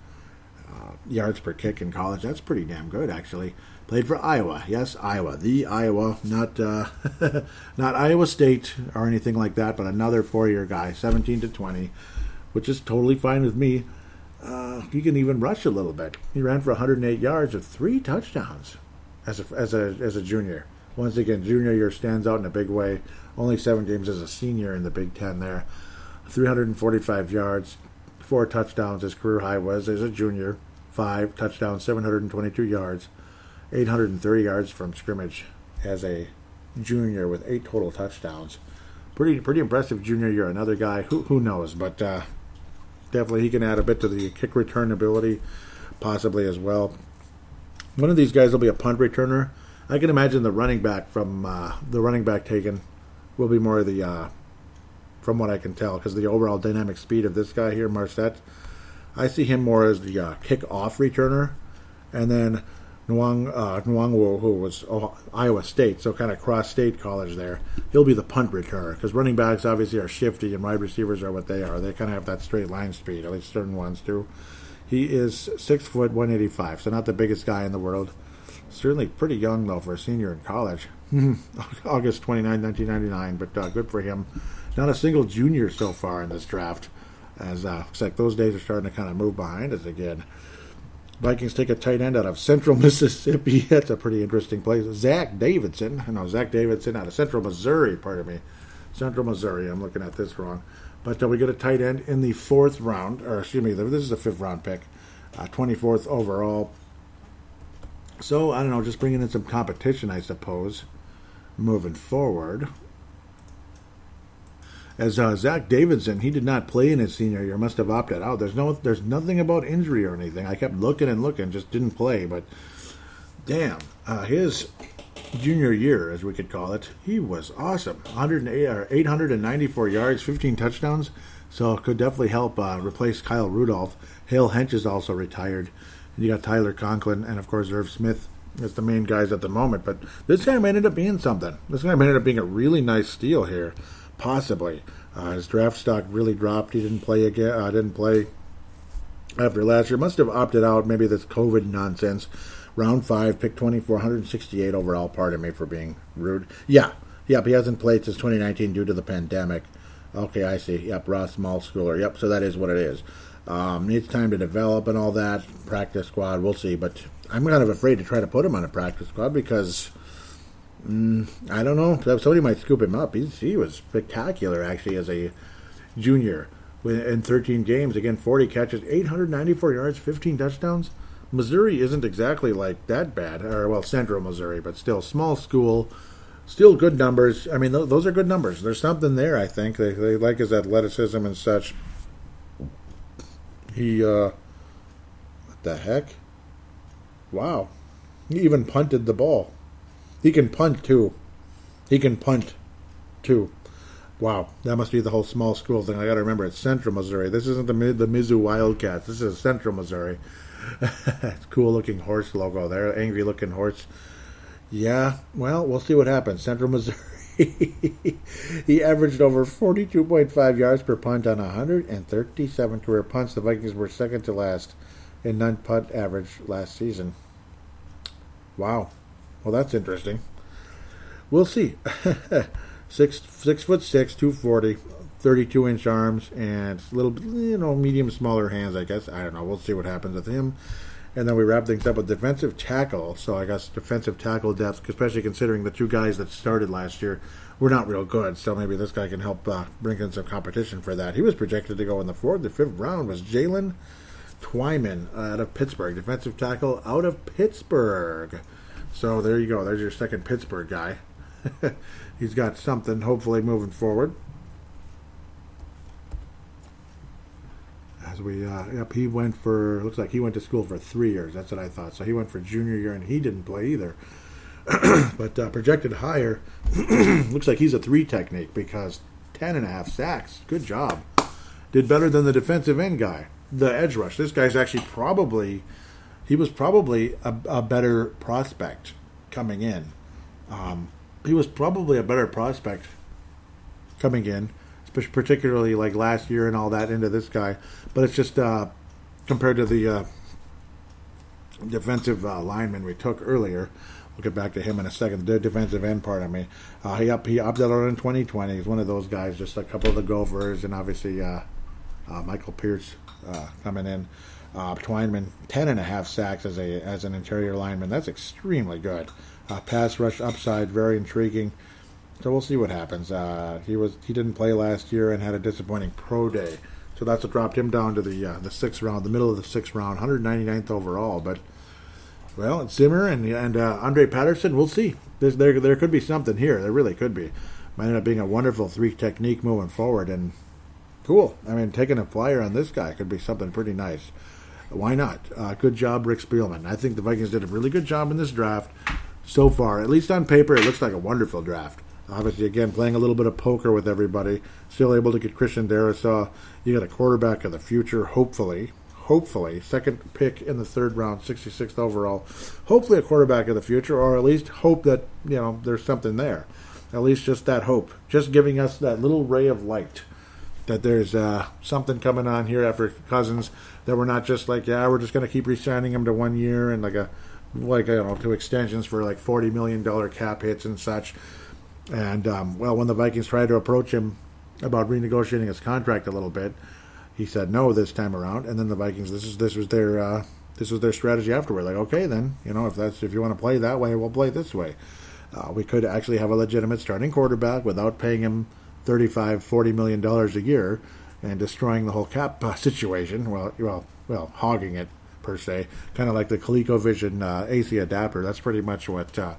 uh, yards per kick in college. That's pretty damn good, actually. Played for Iowa. Yes, Iowa. The Iowa, not uh, not Iowa State or anything like that, but another four year guy, seventeen to twenty which is totally fine with me. Uh, he can even rush a little bit. He ran for 108 yards with three touchdowns as a, as a as a junior. Once again, junior year stands out in a big way. Only seven games as a senior in the Big Ten there. 345 yards, four touchdowns. His career high was as a junior. Five touchdowns, 722 yards, 830 yards from scrimmage as a junior with eight total touchdowns. Pretty pretty impressive junior year. Another guy who who knows, but uh, definitely he can add a bit to the kick return ability, possibly as well. One of these guys will be a punt returner. I can imagine the running back from uh, the running back taken will be more of the, uh, from what I can tell, because the overall dynamic speed of this guy here, Marsette, I see him more as the uh, kick off returner, and then Nwang uh, who was Iowa State, so kind of cross-state college there. He'll be the punt returner because running backs obviously are shifty and wide receivers are what they are. They kind of have that straight line speed, at least certain ones do. He is six foot one eighty five, so not the biggest guy in the world. Certainly pretty young though for a senior in college. August 29, 1999, but uh, good for him. Not a single junior so far in this draft, as uh, looks like those days are starting to kind of move behind us again. Vikings take a tight end out of Central Mississippi. That's a pretty interesting place. Zach Davidson. No, Zach Davidson out of Central Missouri, pardon me. Central Missouri. I'm looking at this wrong. But uh, we get a tight end in the fourth round, or excuse me, this is a fifth round pick, uh, 24th overall. So, I don't know, just bringing in some competition, I suppose, moving forward as uh, Zach Davidson, he did not play in his senior year. Must have opted out. There's no, there's nothing about injury or anything. I kept looking and looking, just didn't play. But damn, uh, his junior year, as we could call it, he was awesome. 108 or 894 yards, 15 touchdowns. So could definitely help uh, replace Kyle Rudolph. Hale Hench is also retired. And you got Tyler Conklin and of course Irv Smith as the main guys at the moment. But this guy may end up being something. This guy may end up being a really nice steal here possibly. Uh, his draft stock really dropped. He didn't play again. Uh, didn't play after last year. Must have opted out. Maybe this COVID nonsense. Round five, pick 24, 168 overall. Pardon me for being rude. Yeah, yep. He hasn't played since 2019 due to the pandemic. Okay, I see. Yep, Ross Small Schooler. Yep, so that is what it is. Um, needs time to develop and all that. Practice squad, we'll see. But I'm kind of afraid to try to put him on a practice squad because Mm, I don't know. Somebody might scoop him up. He's, he was spectacular, actually, as a junior in 13 games. Again, 40 catches, 894 yards, 15 touchdowns. Missouri isn't exactly like that bad, or well, Central Missouri, but still small school, still good numbers. I mean, th- those are good numbers. There's something there. I think they, they like his athleticism and such. He, uh, what the heck? Wow, he even punted the ball. He can punt too. He can punt too. Wow, that must be the whole small school thing. I got to remember it's Central Missouri. This isn't the the Mizzou Wildcats. This is Central Missouri. cool looking horse logo there. Angry looking horse. Yeah, well, we'll see what happens. Central Missouri. he averaged over 42.5 yards per punt on 137 career punts. The Vikings were second to last in non punt average last season. Wow. Well, that's interesting. We'll see. six six foot six, two forty, 32 inch arms, and little you know medium smaller hands. I guess I don't know. We'll see what happens with him. And then we wrap things up with defensive tackle. So I guess defensive tackle depth, especially considering the two guys that started last year were not real good. So maybe this guy can help uh, bring in some competition for that. He was projected to go in the fourth, the fifth round was Jalen Twyman out of Pittsburgh, defensive tackle out of Pittsburgh. So there you go. There's your second Pittsburgh guy. He's got something, hopefully, moving forward. As we, uh, yep, he went for, looks like he went to school for three years. That's what I thought. So he went for junior year and he didn't play either. but uh, projected higher, looks like he's a three technique because 10 and a half sacks. Good job. Did better than the defensive end guy, the edge rush. This guy's actually probably he was probably a, a better prospect coming in. Um, he was probably a better prospect coming in, particularly like last year and all that into this guy. But it's just uh, compared to the uh, defensive uh, lineman we took earlier. We'll get back to him in a second. The defensive end part of me. Uh, he up he opted out in 2020. He's one of those guys. Just a couple of the Gophers and obviously uh, uh, Michael Pierce coming in. Uh, Twyman, 10 and a half sacks as a as an interior lineman. That's extremely good. Uh, pass rush upside, very intriguing. So we'll see what happens. Uh, he was he didn't play last year and had a disappointing pro day, so that's what dropped him down to the uh, the sixth round, the middle of the sixth round, 199th overall. But well, it's Zimmer and and uh, Andre Patterson. We'll see. There's, there there could be something here. There really could be. Might end up being a wonderful three technique moving forward and cool. I mean, taking a flyer on this guy could be something pretty nice. Why not? Uh, good job, Rick Spielman. I think the Vikings did a really good job in this draft so far. At least on paper, it looks like a wonderful draft. Obviously, again, playing a little bit of poker with everybody. Still able to get Christian Darrisaw. You got a quarterback of the future, hopefully. hopefully, second pick in the third round, 66th overall. Hopefully, a quarterback of the future, or at least hope that you know there's something there. At least just that hope, just giving us that little ray of light that there's uh, something coming on here after Cousins. That we're not just like, yeah, we're just going to keep re-signing him to one year and like a like I don't know, two extensions for like forty million dollar cap hits and such. And um, well, when the Vikings tried to approach him about renegotiating his contract a little bit, he said no this time around. And then the Vikings, this is this was their uh, this was their strategy afterward. Like, okay, then you know if that's if you want to play that way, we'll play this way. Uh, we could actually have a legitimate starting quarterback without paying him 35 40 million dollars a year and destroying the whole cap uh, situation. Well, well, well, hogging it per se, kind of like the ColecoVision uh, AC adapter. That's pretty much what uh,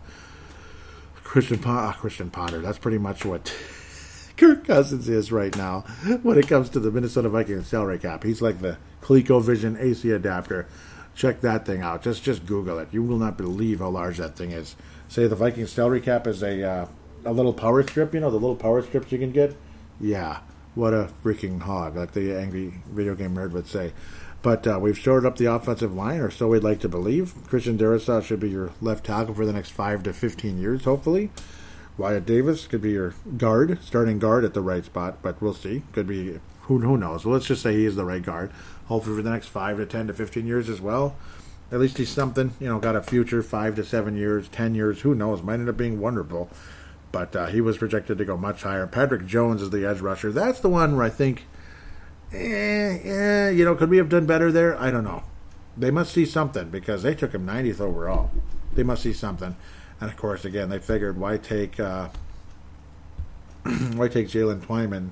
Christian pa- uh, Christian Potter. That's pretty much what Kirk Cousins is right now when it comes to the Minnesota Vikings salary cap. He's like the ColecoVision AC adapter. Check that thing out. Just just Google it. You will not believe how large that thing is. Say the Vikings salary cap is a uh, a little power strip. You know the little power strips you can get. Yeah, what a freaking hog, like the angry video game nerd would say. But uh, we've shored up the offensive line, or so we'd like to believe. Christian Darrisaw should be your left tackle for the next five to fifteen years, hopefully. Wyatt Davis could be your guard, starting guard at the right spot, but we'll see. Could be who who knows. Well, let's just say he is the right guard. Hopefully for the next five to ten to fifteen years as well. At least he's something, you know, got a future five to seven years, ten years, who knows? Might end up being wonderful. But uh, he was projected to go much higher. Patrick Jones is the edge rusher. That's the one where I think eh, eh, you know, could we have done better there? I don't know. They must see something because they took him 90th overall. They must see something. And of course, again, they figured why take uh, why take Jalen Twyman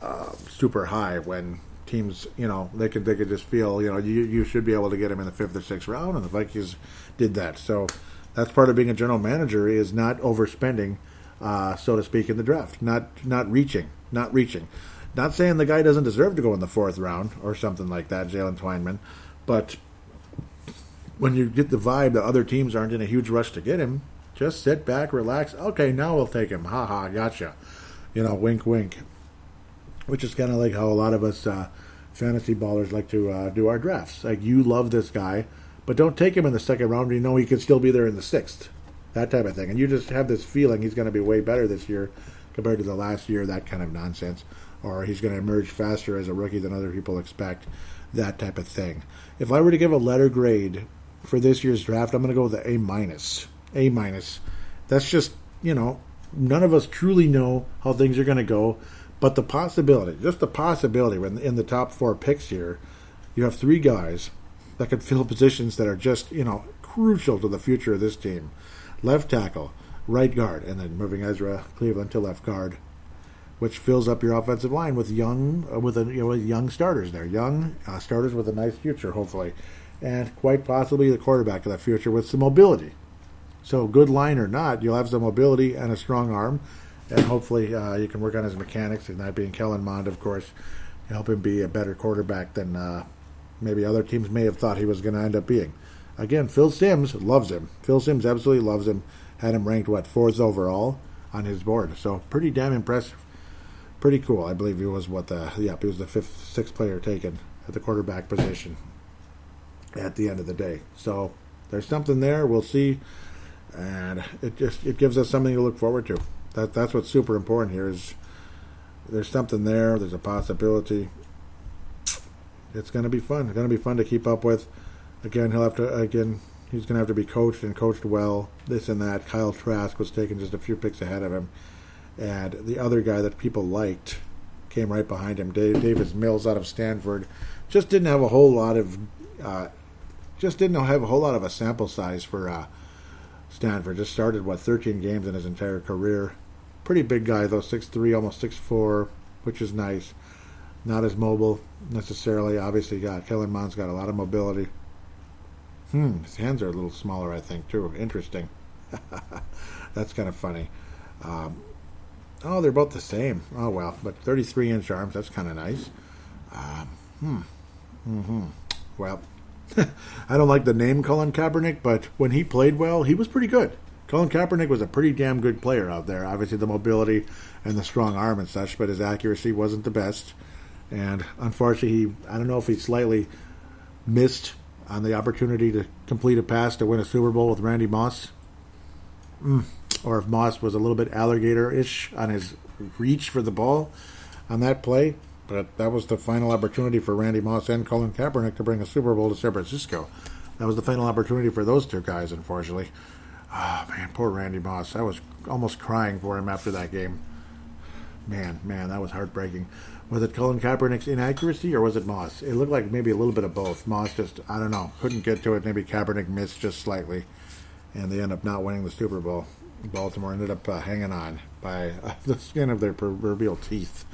uh, super high when teams, you know, they could they could just feel, you know, you you should be able to get him in the fifth or sixth round, and the Vikings did that. So that's part of being a general manager is not overspending, uh, so to speak, in the draft, not not reaching, not reaching. Not saying the guy doesn't deserve to go in the fourth round or something like that, Jalen Twyman, but when you get the vibe that other teams aren't in a huge rush to get him, just sit back, relax. Okay, now we'll take him. Ha ha, gotcha. You know, wink, wink. Which is kind of like how a lot of us uh, fantasy ballers like to uh, do our drafts. Like, you love this guy, but don't take him in the second round. You know he could still be there in the sixth. That type of thing. And you just have this feeling he's going to be way better this year compared to the last year, that kind of nonsense or he's going to emerge faster as a rookie than other people expect, that type of thing. If I were to give a letter grade for this year's draft, I'm going to go with A minus. A minus. That's just, you know, none of us truly know how things are going to go, but the possibility, just the possibility, when in the top four picks here, you have three guys that could fill positions that are just, you know, crucial to the future of this team. Left tackle, right guard, and then moving Ezra Cleveland to left guard which fills up your offensive line with young uh, with a, you know with young starters there, young uh, starters with a nice future, hopefully, and quite possibly the quarterback of that future with some mobility. So, good line or not, you'll have some mobility and a strong arm, and hopefully uh, you can work on his mechanics. And that being Kellen Mond, of course, help him be a better quarterback than uh, maybe other teams may have thought he was going to end up being. Again, Phil Simms loves him. Phil Simms absolutely loves him. Had him ranked what fourth overall on his board, so pretty damn impressive pretty cool. I believe he was what the yeah he was the fifth sixth player taken at the quarterback position at the end of the day. So there's something there. We'll see, and it just it gives us something to look forward to. That that's what's super important here is there's something there. There's a possibility. It's going to be fun. It's going to be fun to keep up with. Again, he'll have to again. He's going to have to be coached and coached well. This and that. Kyle Trask was taken just a few picks ahead of him and the other guy that people liked came right behind him. Dave, Davis Mills out of Stanford just didn't have a whole lot of uh, just didn't have a whole lot of a sample size for uh, Stanford. Just started what 13 games in his entire career. Pretty big guy though, 6'3", almost 6'4", which is nice. Not as mobile necessarily. Obviously, got Kellen Mond's got a lot of mobility. Hmm, his hands are a little smaller, I think, too. Interesting. That's kind of funny. Um, Oh, they're both the same. Oh well, but 33 inch arms. That's kind of nice. Um, hmm. Hmm. Well, I don't like the name Colin Kaepernick, but when he played well, he was pretty good. Colin Kaepernick was a pretty damn good player out there. Obviously, the mobility and the strong arm and such, but his accuracy wasn't the best. And unfortunately, he, I don't know if he slightly missed on the opportunity to complete a pass to win a Super Bowl with Randy Moss. Mm. Or if Moss was a little bit alligator ish on his reach for the ball on that play. But that was the final opportunity for Randy Moss and Colin Kaepernick to bring a Super Bowl to San Francisco. That was the final opportunity for those two guys, unfortunately. Ah, oh, man, poor Randy Moss. I was almost crying for him after that game. Man, man, that was heartbreaking. Was it Colin Kaepernick's inaccuracy or was it Moss? It looked like maybe a little bit of both. Moss just, I don't know, couldn't get to it. Maybe Kaepernick missed just slightly, and they end up not winning the Super Bowl. Baltimore ended up uh, hanging on by uh, the skin of their proverbial teeth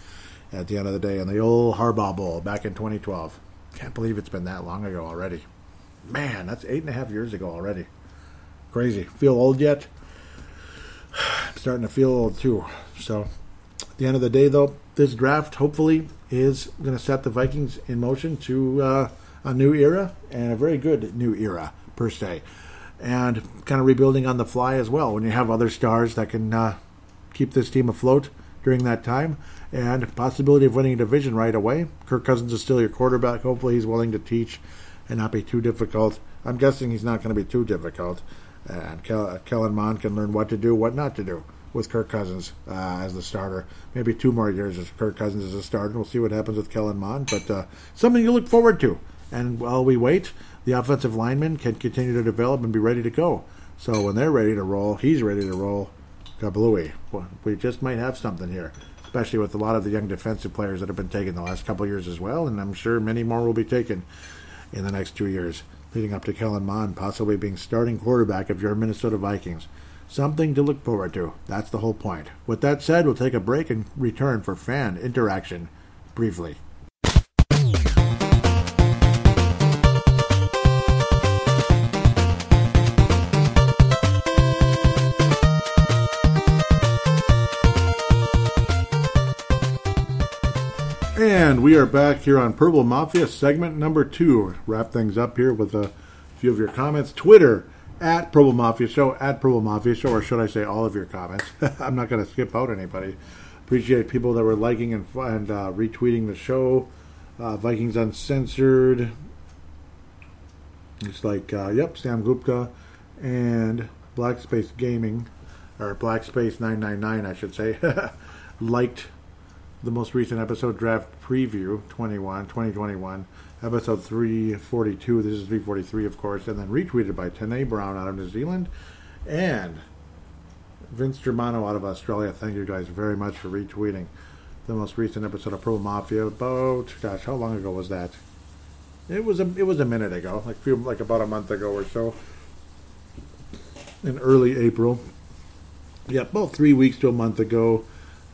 at the end of the day in the old Harbaugh Bowl back in 2012. Can't believe it's been that long ago already. Man, that's eight and a half years ago already. Crazy. Feel old yet? I'm starting to feel old too. So, at the end of the day, though, this draft hopefully is going to set the Vikings in motion to uh, a new era and a very good new era per se, and kind of rebuilding on the fly as well. When you have other stars that can uh, keep this team afloat during that time, and possibility of winning a division right away. Kirk Cousins is still your quarterback. Hopefully, he's willing to teach and not be too difficult. I'm guessing he's not going to be too difficult. And Kel- Kellen Mond can learn what to do, what not to do with Kirk Cousins uh, as the starter. Maybe two more years as Kirk Cousins as a starter. We'll see what happens with Kellen Mond, but uh, something to look forward to. And while we wait, the offensive linemen can continue to develop and be ready to go. So when they're ready to roll, he's ready to roll. Kablooey. We just might have something here, especially with a lot of the young defensive players that have been taken the last couple years as well, and I'm sure many more will be taken in the next two years, leading up to Kellen Mond possibly being starting quarterback of your Minnesota Vikings. Something to look forward to. That's the whole point. With that said, we'll take a break and return for fan interaction briefly. And we are back here on Purple Mafia segment number two. Wrap things up here with a few of your comments. Twitter at Purple Mafia Show, at Purple Mafia Show, or should I say all of your comments? I'm not going to skip out anybody. Appreciate people that were liking and, and uh, retweeting the show. Uh, Vikings Uncensored. It's like, uh, yep, Sam Gupta and Black Space Gaming, or Black Space 999, I should say, liked the most recent episode draft preview 21 2021 episode 342 this is 343 of course and then retweeted by Tene Brown out of New Zealand. And Vince Germano out of Australia thank you guys very much for retweeting the most recent episode of Pro Mafia about gosh how long ago was that? It was a it was a minute ago like few like about a month ago or so. In early April. Yeah about three weeks to a month ago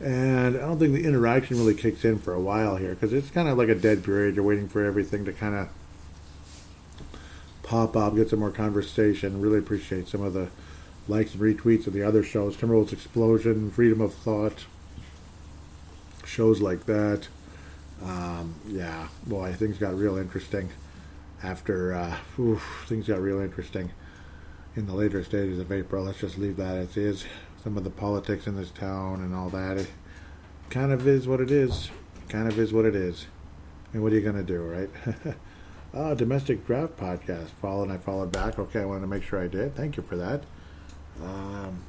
and I don't think the interaction really kicks in for a while here because it's kind of like a dead period. You're waiting for everything to kind of pop up, get some more conversation. Really appreciate some of the likes and retweets of the other shows. Timberwolves Explosion, Freedom of Thought, shows like that. Um, yeah, boy, things got real interesting after uh, oof, things got real interesting in the later stages of April. Let's just leave that as is some of the politics in this town and all that. It kind of is what it is. Kind of is what it is. I mean, what are you going to do, right? ah, domestic draft podcast. Followed, I followed back. Okay, I wanted to make sure I did. Thank you for that. Um,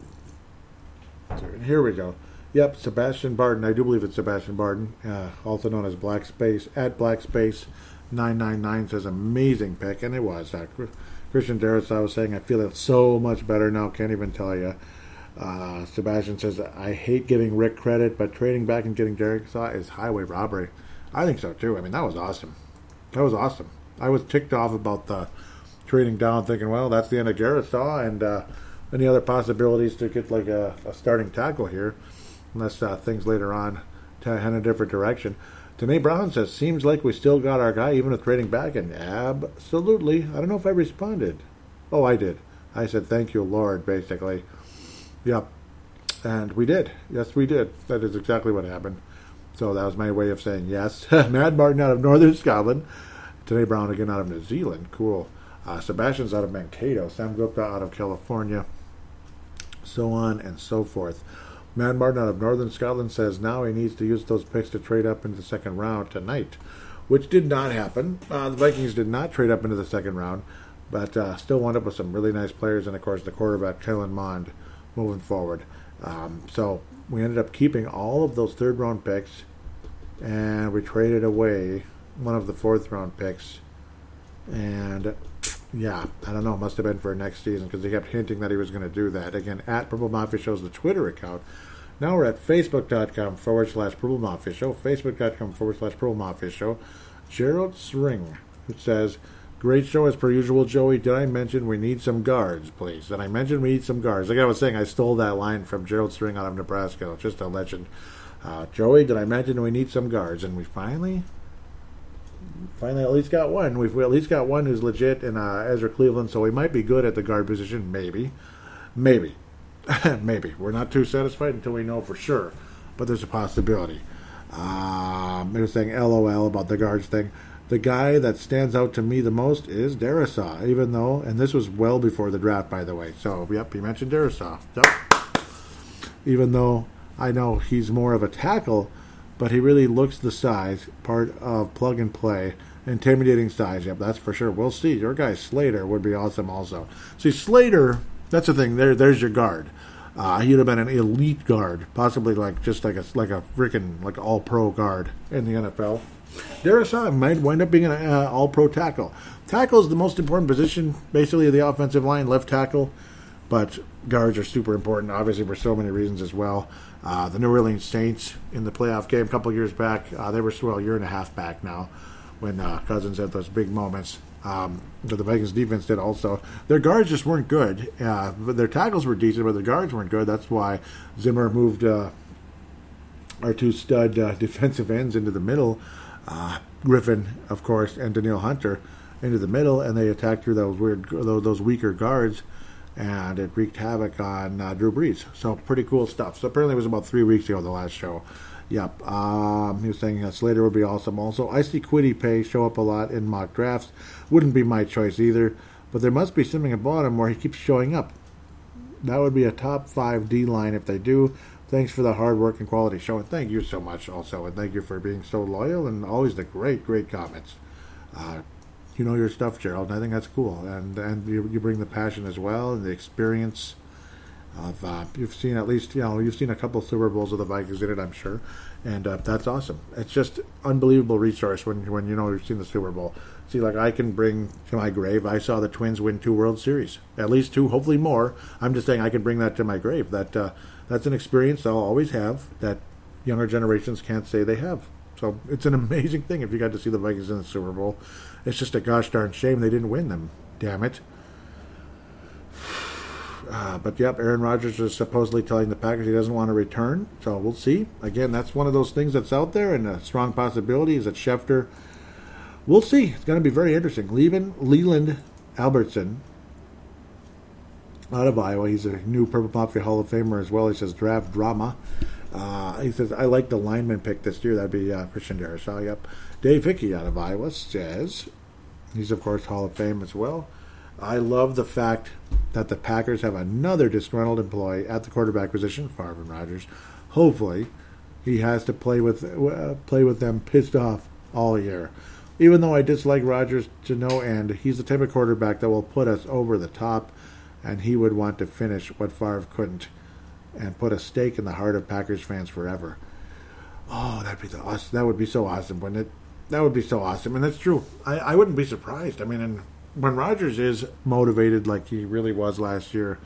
here we go. Yep, Sebastian Barton. I do believe it's Sebastian Barton, uh, also known as Black Space. At Black Space 999 says amazing pick, and it was. Uh, Christian Darris, I was saying, I feel it so much better now. Can't even tell you. Uh, Sebastian says, I hate giving Rick credit, but trading back and getting Darrisaw is highway robbery. I think so too. I mean, that was awesome. That was awesome. I was ticked off about the trading down, thinking, well, that's the end of Darrisaw and uh, any other possibilities to get like a, a starting tackle here, unless uh, things later on head in a different direction. Danae Brown says, seems like we still got our guy even with trading back, and absolutely. I don't know if I responded. Oh, I did. I said, thank you, Lord, basically. Yep. And we did. Yes, we did. That is exactly what happened. So that was my way of saying yes. Matt Martin out of Northern Scotland. Tene Brown again out of New Zealand. Cool. Uh, Sebastian's out of Mankato. Sam Gupta out of California. So on and so forth. Matt Martin out of Northern Scotland says now he needs to use those picks to trade up into the second round tonight, which did not happen. Uh, the Vikings did not trade up into the second round, but uh, still wound up with some really nice players, and of course the quarterback Kellen Mond moving forward. Um, so we ended up keeping all of those third round picks, and we traded away one of the fourth round picks, and yeah, I don't know. Must have been for next season because he kept hinting that he was going to do that. Again, at Purple Mafia Show's the Twitter account. Now we're at facebook.com forward slash Purple Mafia Show, facebook.com forward slash Purple Mafia Show. Gerald String, who says, Great show as per usual, Joey. Did I mention we need some guards, please? Did I mention we need some guards? Like I was saying, I stole that line from Gerald String out of Nebraska. Just a legend. Uh, Joey, did I mention we need some guards? And we finally finally at least got one. We've we at least got one who's legit in uh, Ezra Cleveland, so we might be good at the guard position. Maybe, maybe, maybe. We're not too satisfied until we know for sure, but there's a possibility. Um, they were saying LOL about the guards thing. The guy that stands out to me the most is Darrisaw, even though, and this was well before the draft, by the way. So, yep, you mentioned Darrisaw. Yep. Even though I know he's more of a tackle, but he really looks the size, part of plug and play. Intimidating size, yep, that's for sure. We'll see. Your guy Slater would be awesome also. See, Slater, that's the thing. There, there's your guard. Uh, he'd have been an elite guard, possibly like just like a like a freaking like all pro guard in the NFL. Darrisaw might wind up being an uh, all pro tackle. Tackle is the most important position, basically, of the offensive line, left tackle. But guards are super important, obviously, for so many reasons as well. Uh, the New Orleans Saints in the playoff game a couple years back, uh, they were well a year and a half back now, when uh, Cousins had those big moments. Um, but the Vikings defense did also. Their guards just weren't good. Uh, their tackles were decent, but their guards weren't good. That's why Zimmer moved uh, our two stud uh, defensive ends into the middle, Griffen, of course, and Danielle Hunter into the middle, and they attacked through those weird, those weaker guards and it wreaked havoc on uh, Drew Brees. So pretty cool stuff. So apparently it was about three weeks ago, the last show. Yep. Um, he was saying that Slater would be awesome. Also, I see Kwity Paye show up a lot in mock drafts. Wouldn't be my choice either, but there must be something about him where he keeps showing up. That would be a top five D line if they do. Thanks for the hard work and quality show, and thank you so much also, and thank you for being so loyal and always the great, great comments. Uh, you know your stuff, Gerald. And I think that's cool, and and you, you bring the passion as well and the experience of uh, you've seen at least you know you've seen a couple Super Bowls of the Vikings in it, I'm sure, and uh, that's awesome. It's just unbelievable resource when when you know you've seen the Super Bowl. See, like I can bring to my grave. I saw the Twins win two World Series, at least two, hopefully more. I'm just saying I can bring that to my grave. That uh, that's an experience I'll always have that younger generations can't say they have. So it's an amazing thing if you got to see the Vikings in the Super Bowl. It's just a gosh darn shame they didn't win them. Damn it. Uh, but yep, Aaron Rodgers is supposedly telling the Packers he doesn't want to return. So we'll see. Again, that's one of those things that's out there, and a strong possibility is that Schefter. We'll see. It's going to be very interesting. Leland, Leland Albertson out of Iowa. He's a new Purple Mafia Hall of Famer as well. He says draft drama. Uh, he says I like the lineman pick this year. That'd be uh, Christian Darrisaw. Yep. Dave Hickey out of Iowa says he's of course Hall of Fame as well. I love the fact that the Packers have another disgruntled employee at the quarterback position, Favre Rodgers. Hopefully, he has to play with uh, play with them pissed off all year. Even though I dislike Rodgers to no end, he's the type of quarterback that will put us over the top, and he would want to finish what Favre couldn't, and put a stake in the heart of Packers fans forever. Oh, that'd be the awesome. That would be so awesome, wouldn't it? That would be so awesome, and that's true. I, I wouldn't be surprised. I mean, and when Rodgers is motivated like he really was last year,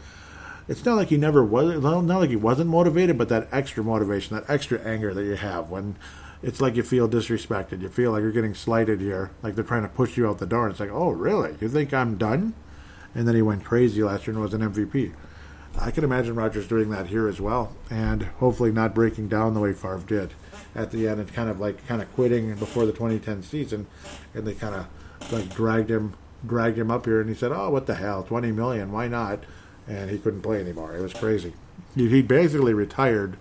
it's not like he never was. Not like he wasn't motivated, but that extra motivation, that extra anger that you have when it's like you feel disrespected. You feel like you're getting slighted here, like they're trying to push you out the door. And it's like, oh, really? You think I'm done? And then he went crazy last year and was an MVP. I can imagine Rodgers doing that here as well, and hopefully not breaking down the way Favre did at the end and kind of like kind of quitting before the 2010 season, and they kind of like dragged him dragged him up here, and he said, "Oh, what the hell, 20 million? Why not?" And he couldn't play anymore. It was crazy. He basically retired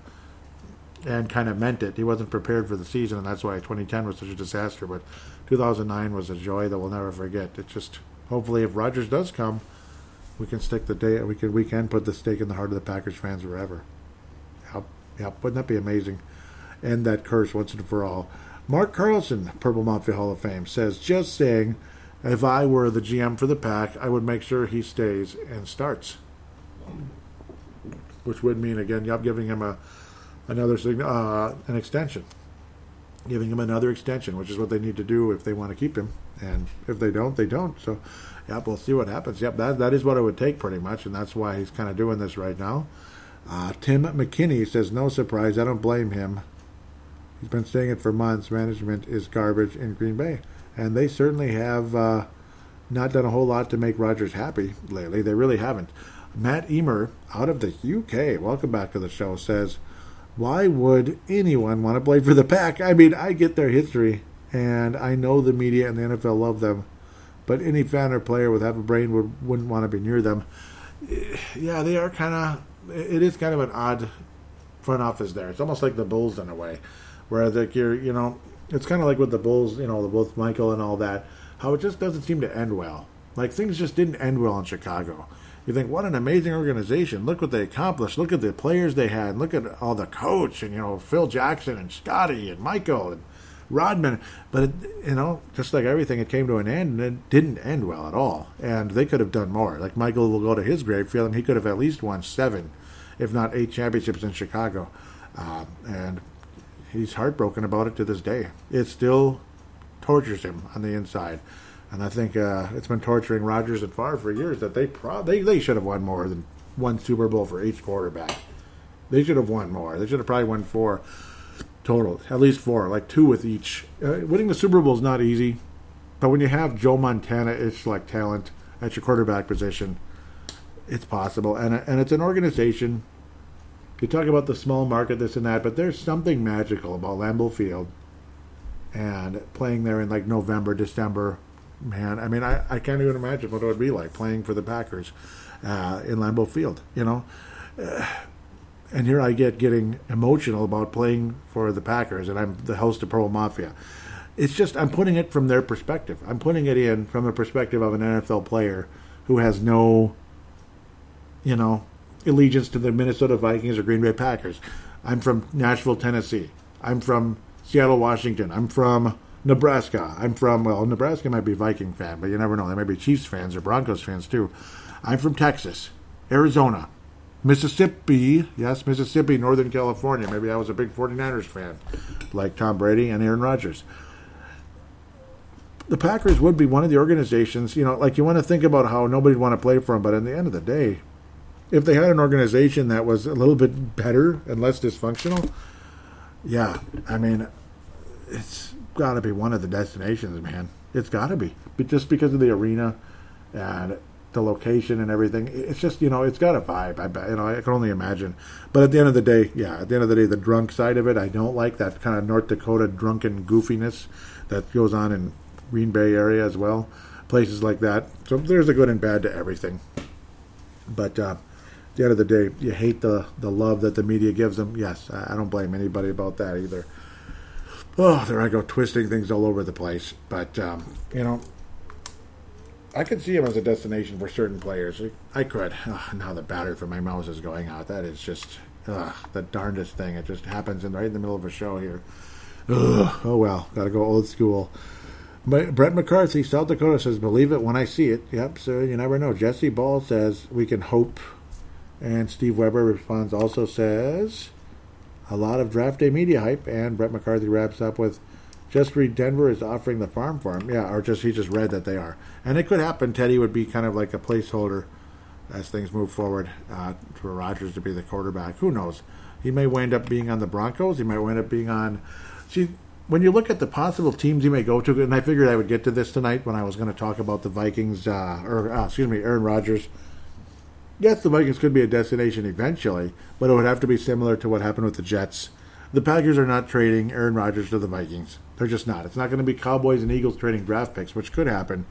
and kind of meant it. He wasn't prepared for the season, and that's why 2010 was such a disaster. But 2009 was a joy that we'll never forget. It just hopefully, if Rodgers does come, we can stick the day. We can we can put the stake in the heart of the Packers fans forever. Yep, wouldn't that be amazing? End that curse once and for all. Mark Carlson, Purple Mafia Hall of Fame, says, just saying, if I were the GM for the pack, I would make sure he stays and starts. Which would mean, again, yep, giving him a another uh, an extension. Giving him another extension, which is what they need to do if they want to keep him. And if they don't, they don't. So, yep, we'll see what happens. Yep, that, that is what it would take pretty much, and that's why he's kind of doing this right now. Uh, Tim McKinney says, no surprise, I don't blame him. He's been saying it for months. Management is garbage in Green Bay. And they certainly have uh, not done a whole lot to make Rodgers happy lately. They really haven't. Matt Emer, out of the UK, welcome back to the show, says, Why would anyone want to play for the Pack? I mean, I get their history, and I know the media and the NFL love them, but any fan or player with half a brain would, wouldn't want to be near them. Eh, yeah, they are kind of, it is kind of an odd front office there. It's almost like the Bulls in a way where like you're you know it's kind of like with the Bulls, you know, both Michael and all that, how it just doesn't seem to end well. Like things just didn't end well in Chicago. You think, what an amazing organization! Look what they accomplished. Look at the players they had. Look at all the coach and you know Phil Jackson and Scotty and Michael and Rodman. But it, you know, just like everything, it came to an end and it didn't end well at all. And they could have done more. Like Michael will go to his grave feeling he could have at least won seven, if not eight championships in Chicago. Uh, and he's heartbroken about it to this day. It still tortures him on the inside. And I think uh, it's been torturing Rodgers and Favre for years that they pro- they they should have won more than one Super Bowl for each quarterback. They should have won more. They should have probably won four total, at least four, like two with each. Uh, winning the Super Bowl is not easy, but when you have Joe Montana it's like talent at your quarterback position, it's possible. And and it's an organization you talk about the small market, this and that, but there's something magical about Lambeau Field and playing there in like November, December. Man, I mean, I, I can't even imagine what it would be like playing for the Packers uh, in Lambeau Field, you know? Uh, and here I get getting emotional about playing for the Packers, and I'm the host of Purple Mafia. It's just, I'm putting it from their perspective. I'm putting it in from the perspective of an NFL player who has no, you know, allegiance to the Minnesota Vikings or Green Bay Packers. I'm from Nashville, Tennessee. I'm from Seattle, Washington. I'm from Nebraska. I'm from, well, Nebraska might be Viking fan, but you never know. They might be Chiefs fans or Broncos fans too. I'm from Texas, Arizona, Mississippi. Yes, Mississippi, Northern California. Maybe I was a big 49ers fan, like Tom Brady and Aaron Rodgers. The Packers would be one of the organizations, you know, like you want to think about how nobody'd want to play for them, but in the end of the day, if they had an organization that was a little bit better and less dysfunctional, yeah, I mean, it's got to be one of the destinations, man. It's got to be, but just because of the arena and the location and everything. It's just you know, it's got a vibe. I you know, I can only imagine. But at the end of the day, yeah, at the end of the day, the drunk side of it, I don't like that kind of North Dakota drunken goofiness that goes on in Green Bay area as well, places like that. So there's a good and bad to everything. But uh, at the end of the day, you hate the, the love that the media gives them. Yes, I, I don't blame anybody about that either. Oh, there I go, twisting things all over the place. But, um, you know, I could see him as a destination for certain players. I could. Oh, now the battery for my mouse is going out. That is just the darndest thing. It just happens in right in the middle of a show here. Ugh, oh well, gotta go old school. Brett McCarthy, South Dakota says, "Believe it when I see it." Yep. So you never know. Jesse Ball says we can hope and Steve Weber responds also says, a lot of draft day media hype. And Brett McCarthy wraps up with, just read Denver is offering the farm for him. Yeah, or just he just read that they are. And it could happen. Teddy would be kind of like a placeholder as things move forward uh, for Rodgers to be the quarterback. Who knows? He may wind up being on the Broncos. He might wind up being on. See, when you look at the possible teams he may go to, and I figured I would get to this tonight when I was going to talk about the Vikings, uh, or uh, excuse me, Aaron Rodgers yes, the Vikings could be a destination eventually, but it would have to be similar to what happened with the Jets. The Packers are not trading Aaron Rodgers to the Vikings. They're just not. It's not going to be Cowboys and Eagles trading draft picks, which could happen.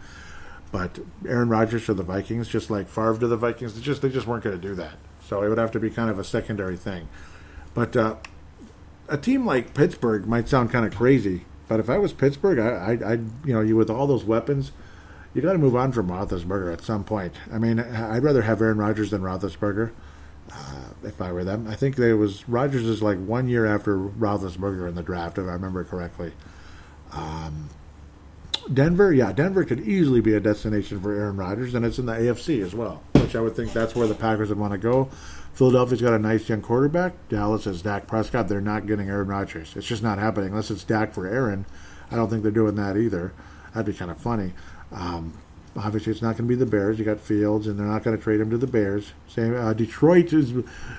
But Aaron Rodgers to the Vikings, just like Favre to the Vikings, they just they just weren't going to do that. So it would have to be kind of a secondary thing. But uh, a team like Pittsburgh might sound kind of crazy, but if I was Pittsburgh, I, I, I you know, you with all those weapons, you got to move on from Roethlisberger at some point. I mean, I'd rather have Aaron Rodgers than Roethlisberger. Uh, if I were them. I think there was Rodgers is like one year after Roethlisberger in the draft, if I remember correctly. Um, Denver, yeah, Denver could easily be a destination for Aaron Rodgers, and it's in the AFC as well, which I would think that's where the Packers would want to go. Philadelphia's got a nice young quarterback. Dallas has Dak Prescott. They're not getting Aaron Rodgers. It's just not happening unless it's Dak for Aaron. I don't think they're doing that either. That'd be kind of funny. Um, obviously, it's not going to be the Bears. You got Fields, and they're not going to trade him to the Bears. Same. Uh, Detroit is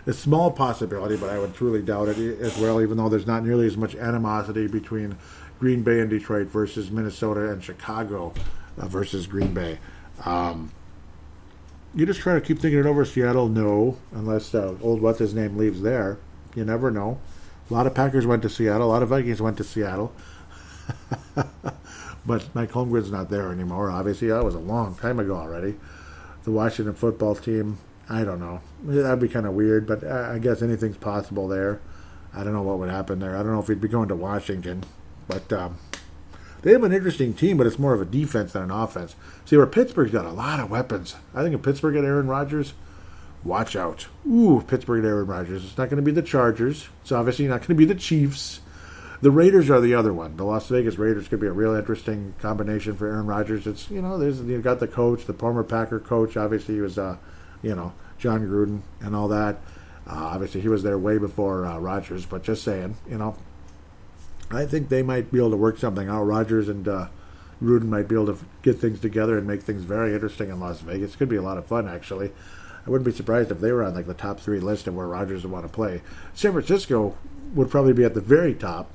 a small possibility, but I would truly doubt it as well. Even though there's not nearly as much animosity between Green Bay and Detroit versus Minnesota and Chicago uh, versus Green Bay. Um, you just try to keep thinking it over. Seattle, no, unless uh, old what's his name leaves there. You never know. A lot of Packers went to Seattle. A lot of Vikings went to Seattle. but Mike Holmgren's not there anymore. Obviously, that was a long time ago already. The Washington football team, I don't know. That'd be kind of weird, but I guess anything's possible there. I don't know what would happen there. I don't know if he'd be going to Washington. But um, they have an interesting team, but it's more of a defense than an offense. See, where Pittsburgh's got a lot of weapons. I think if Pittsburgh had Aaron Rodgers, watch out. Ooh, Pittsburgh and Aaron Rodgers. It's not going to be the Chargers. It's obviously not going to be the Chiefs. The Raiders are the other one. The Las Vegas Raiders could be a real interesting combination for Aaron Rodgers. It's you know, there's you've got the coach, the former Packer coach. Obviously, he was uh, you know, Jon Gruden and all that. Uh, obviously, he was there way before uh, Rodgers. But just saying, you know, I think they might be able to work something out. Rodgers and uh, Gruden might be able to get things together and make things very interesting in Las Vegas. Could be a lot of fun, actually. I wouldn't be surprised if they were on like the top three list of where Rodgers would want to play. San Francisco would probably be at the very top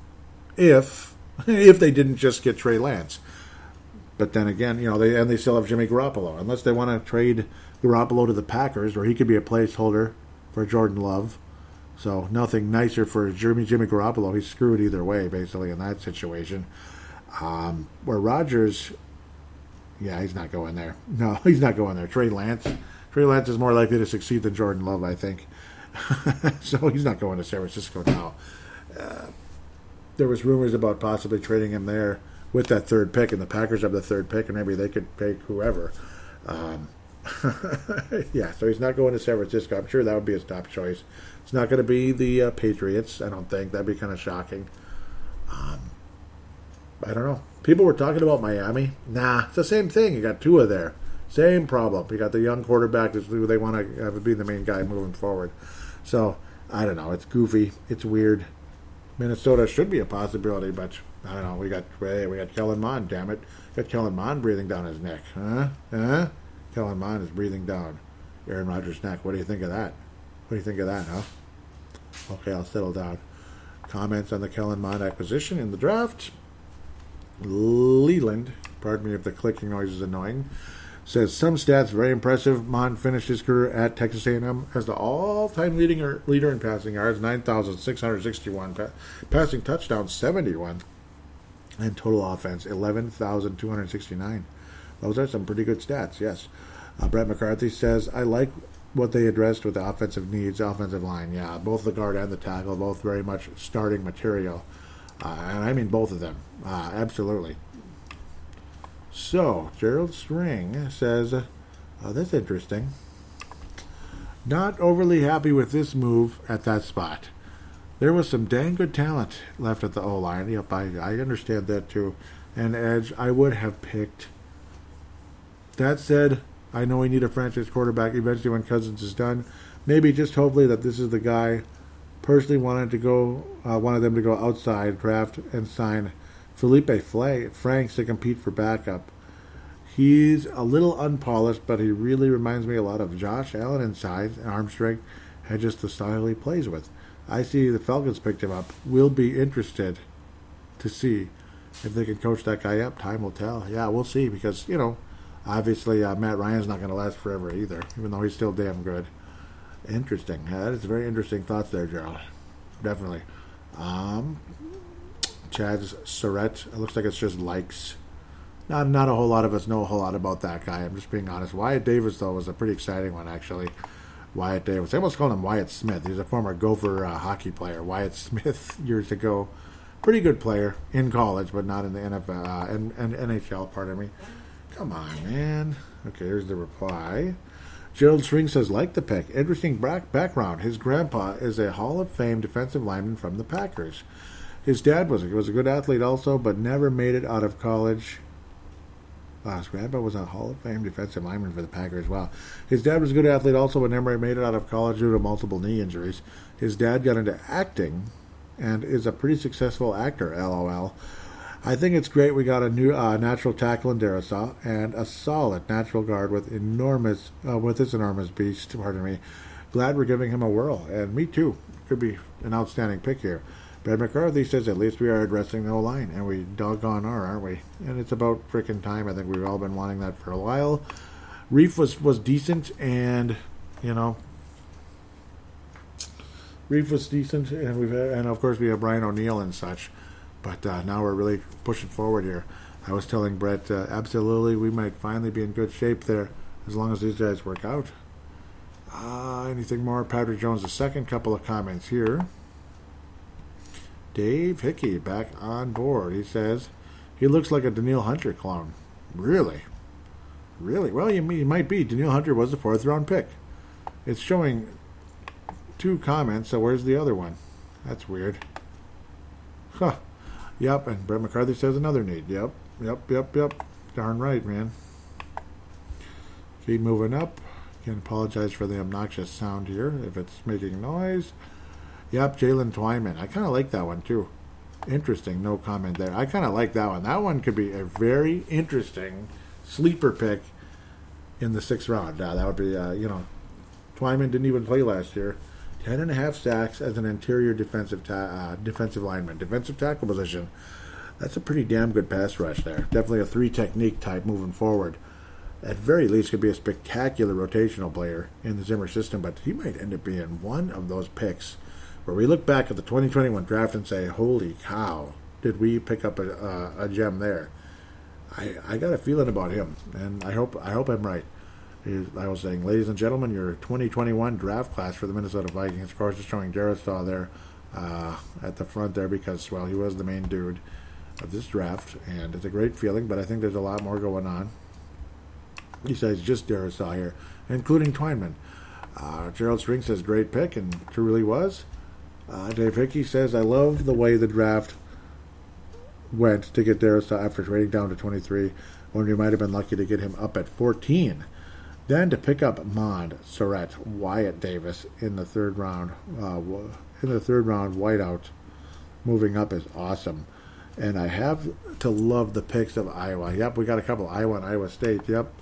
if if they didn't just get Trey Lance. But then again, you know, they and they still have Jimmy Garoppolo. Unless they want to trade Garoppolo to the Packers, where he could be a placeholder for Jordan Love. So nothing nicer for Jimmy Jimmy Garoppolo. He's screwed either way, basically in that situation. Um, where Rodgers, yeah, he's not going there. No, he's not going there. Trey Lance, Trey Lance is more likely to succeed than Jordan Love, I think. so he's not going to San Francisco now. Uh, there was rumors about possibly trading him there with that third pick, and the Packers have the third pick, and maybe they could pick whoever. Um, yeah, so he's not going to San Francisco. I'm sure that would be his top choice. It's not going to be the uh, Patriots. I don't think that'd be kind of shocking. Um, I don't know. People were talking about Miami. Nah, it's the same thing. You got Tua there. Same problem. You got the young quarterback who they want to have be the main guy moving forward. So I don't know. It's goofy. It's weird. Minnesota should be a possibility, but I don't know. We got hey, we got Kellen Mond. Damn it, got Kellen Mond breathing down his neck. Huh? Huh? Kellen Mond is breathing down Aaron Rodgers' neck. What do you think of that? What do you think of that, huh? Okay, I'll settle down. Comments on the Kellen Mond acquisition in the draft. Leland, pardon me if the clicking noise is annoying, says some stats very impressive. Mond finished his career at Texas A&M as the all-time leading er, leader in passing yards, 9,661, pa- passing touchdowns, 71, and total offense, 11,269. Those are some pretty good stats, yes. Uh, Brett McCarthy says, I like what they addressed with the offensive needs, offensive line. Yeah, both the guard and the tackle, both very much starting material. Uh, and I mean both of them. Uh, absolutely. So, Gerald String says, uh, that's interesting. Not overly happy with this move at that spot. There was some dang good talent left at the O line. Yep, I, I understand that too. And Edge, I would have picked. That said, I know we need a franchise quarterback eventually when Cousins is done. Maybe just hopefully that this is the guy. Personally, wanted to go, uh, wanted them to go outside, draft, and sign Felipe Franks to compete for backup. He's a little unpolished, but he really reminds me a lot of Josh Allen in size and arm strength, and just the style he plays with. I see the Falcons picked him up. We'll be interested to see if they can coach that guy up. Time will tell. Yeah, we'll see because you know Obviously, uh, Matt Ryan's not going to last forever either, even though he's still damn good. Interesting. Uh, that is very interesting thoughts there, Gerald. Definitely. Um, Chazz Surratt. It looks like it's just likes. Not not a whole lot of us know a whole lot about that guy. I'm just being honest. Wyatt Davis though was a pretty exciting one actually. Wyatt Davis. I almost called him Wyatt Smith. He's a former Gopher uh, hockey player. Wyatt Smith years ago. Pretty good player in college, but not in the NFL uh, and, and NHL. Pardon me. Come on, man. Okay, here's the reply. Gerald String says, like the pick. Interesting back- background. His grandpa is a Hall of Fame defensive lineman from the Packers. His dad was a, was a good athlete also, but never made it out of college. Wow, his grandpa was a Hall of Fame defensive lineman for the Packers. Wow. His dad was a good athlete also, but never made it out of college due to multiple knee injuries. His dad got into acting and is a pretty successful actor, lol. I think it's great we got a new uh, natural tackle in Darrisaw and a solid natural guard with enormous uh, with this enormous beast. Pardon me. Glad we're giving him a whirl, and me too. Could be an outstanding pick here. Brad McCarthy says at least we are addressing the whole line, and we doggone are, aren't we? And it's about freaking time. I think we've all been wanting that for a while. Reiff was was decent, and you know, Reiff was decent, and we've and of course we have Brian O'Neill and such. But uh, now we're really pushing forward here. I was telling Brett, uh, absolutely, we might finally be in good shape there as long as these guys work out. Uh, anything more? Patrick Jones, the second couple of comments here. Dave Hickey back on board. He says he looks like a Danielle Hunter clone. Really? Really? Well, you, you might be. Danielle Hunter was a fourth round pick. It's showing two comments, so where's the other one? That's weird. Huh. Yep, and Brett McCarthy says another need. Yep, yep, yep, yep. Darn right, man. Keep moving up. Can apologize for the obnoxious sound here if it's making noise. Yep, Jalen Twyman. I kind of like that one too. Interesting. No comment there. I kind of like that one. That one could be a very interesting sleeper pick in the sixth round. Uh, that would be, uh, you know, Twyman didn't even play last year. Ten and a half sacks as an interior defensive ta- uh, defensive lineman, defensive tackle position. That's a pretty damn good pass rush there. Definitely a three technique type moving forward. At very least, could be a spectacular rotational player in the Zimmer system, but he might end up being one of those picks where we look back at the 2021 draft and say, "Holy cow, did we pick up a, a, a gem there?" I, I got a feeling about him, and I hope I hope I'm right. I was saying, ladies and gentlemen, your 2021 draft class for the Minnesota Vikings. Of course, is showing Darrisaw there uh, at the front there because, well, he was the main dude of this draft, and it's a great feeling. But I think there's a lot more going on. Besides just Darrisaw here, including Twyman. Uh, Gerald String says great pick, and truly was. Uh, Dave Hickey says I love the way the draft went to get Darrisaw after trading down to 23, when we might have been lucky to get him up at 14. Then to pick up Mond, Surratt, Wyatt Davis in the third round, uh, in the third round, whiteout, moving up is awesome. And I have to love the picks of Iowa. Yep, we got a couple Iowa and Iowa State. Yep,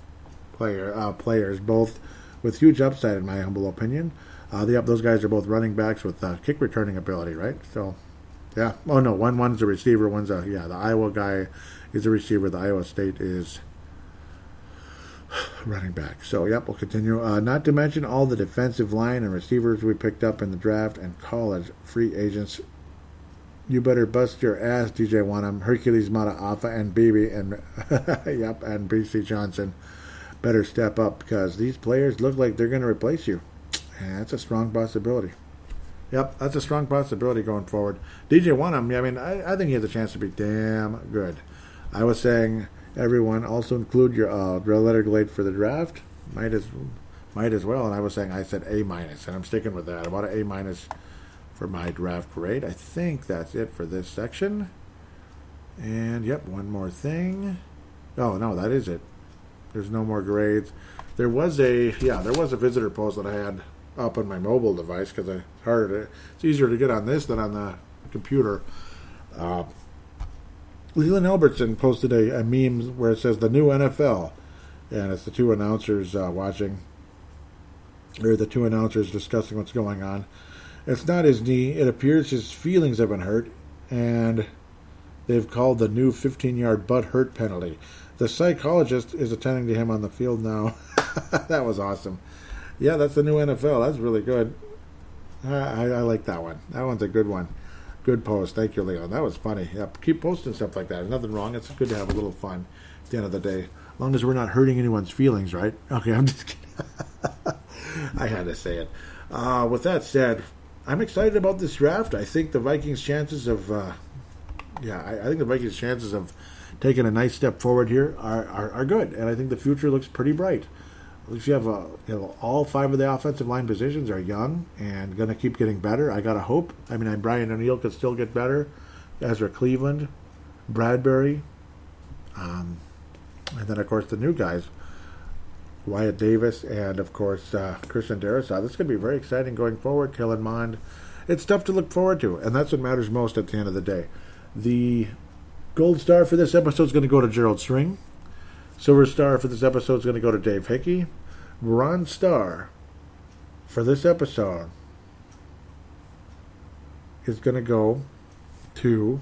player uh, players both with huge upside in my humble opinion. Uh, yep, those guys are both running backs with uh, kick returning ability, right? So, yeah. Oh no, one one's a receiver, one's a yeah. The Iowa guy is a receiver. The Iowa State is running back. So, yep, we'll continue. Uh, not to mention all the defensive line and receivers we picked up in the draft and college free agents. You better bust your ass, DJ Wonnum, Hercules Mata'afa, and BB, and yep, and BC Johnson. Better step up because these players look like they're going to replace you. And that's a strong possibility. Yep, that's a strong possibility going forward. DJ Wonnum, I mean, I, I think he has a chance to be damn good. I was saying everyone. Also include your uh, letter grade for the draft. Might as might as well. And I was saying I said A minus, and I'm sticking with that. About an A minus for my draft grade. I think that's it for this section. And yep, one more thing. Oh no, that is it. There's no more grades. There was a yeah, there was a visitor post that I had up on my mobile device because it's harder. To, it's easier to get on this than on the computer. Uh, Leland Albertson posted a, a, meme where it says the new NFL, and it's the two announcers uh, watching, or the two announcers discussing what's going on. It's not his knee. It appears his feelings have been hurt, and they've called the new 15 yard butt hurt penalty. The psychologist is attending to him on the field now. that was awesome. Yeah, that's the new NFL. That's really good. I, I, like that one. That one's a good one. Good post. Thank you, Leon. That was funny. Yep. Keep posting stuff like that. There's nothing wrong. It's good to have a little fun at the end of the day. As long as we're not hurting anyone's feelings, right? Okay, I'm just kidding. I had to say it. Uh, with that said, I'm excited about this draft. I think the Vikings' chances of, uh, yeah, I, I, think the Vikings' chances of taking a nice step forward here are, are, are, good, and I think the future looks pretty bright. If you have a, you know, all five of the offensive line positions are young and going to keep getting better. I got to hope. I mean, Brian O'Neill could still get better. Ezra Cleveland, Bradbury, um, and then of course the new guys, Wyatt Davis, and of course uh, Christian Darrisaw. This is going to be very exciting going forward. Kellen Mond. It's stuff to look forward to, and that's what matters most at the end of the day. The gold star for this episode is going to go to Gerald String. Silver star for this episode is going to go to Dave Hickey. Bronze star for this episode is going to go to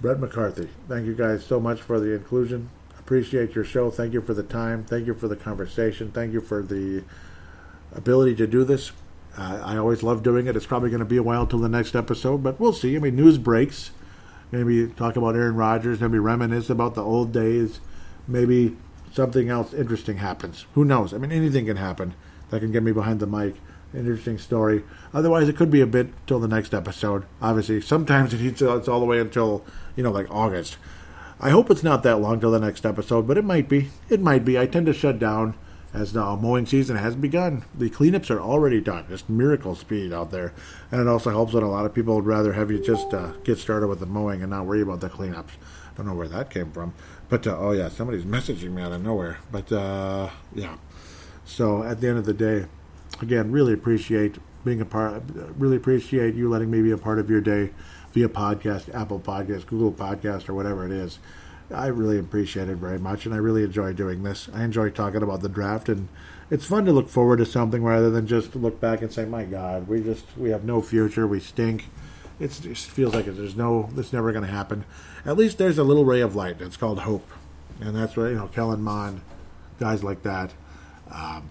Brett McCarthy. Thank you guys so much for the inclusion. Appreciate your show. Thank you for the time. Thank you for the conversation. Thank you for the ability to do this. Uh, I always love doing it. It's probably going to be a while till the next episode, but we'll see. I mean, news breaks. Maybe talk about Aaron Rodgers. Maybe reminisce about the old days. Maybe something else interesting happens. Who knows? I mean, anything can happen that can get me behind the mic. Interesting story. Otherwise, it could be a bit till the next episode. Obviously, sometimes it's all the way until you know, like August. I hope it's not that long till the next episode, but it might be. It might be. I tend to shut down as the mowing season has begun. The cleanups are already done. Just miracle speed out there. And it also helps that a lot of people would rather have you just uh, get started with the mowing and not worry about the cleanups. I don't know where that came from. But, uh, oh yeah, somebody's messaging me out of nowhere. But, uh, yeah. So at the end of the day, again, really appreciate being a part, really appreciate you letting me be a part of your day via podcast, Apple Podcast, Google Podcast, or whatever it is. I really appreciate it very much, and I really enjoy doing this. I enjoy talking about the draft, and it's fun to look forward to something rather than just look back and say, "My God, we just we have no future, we stink." It's, it just feels like there's no, it's never going to happen. At least there's a little ray of light. It's called hope, and that's what you know, Kellen Mond, guys like that. Um,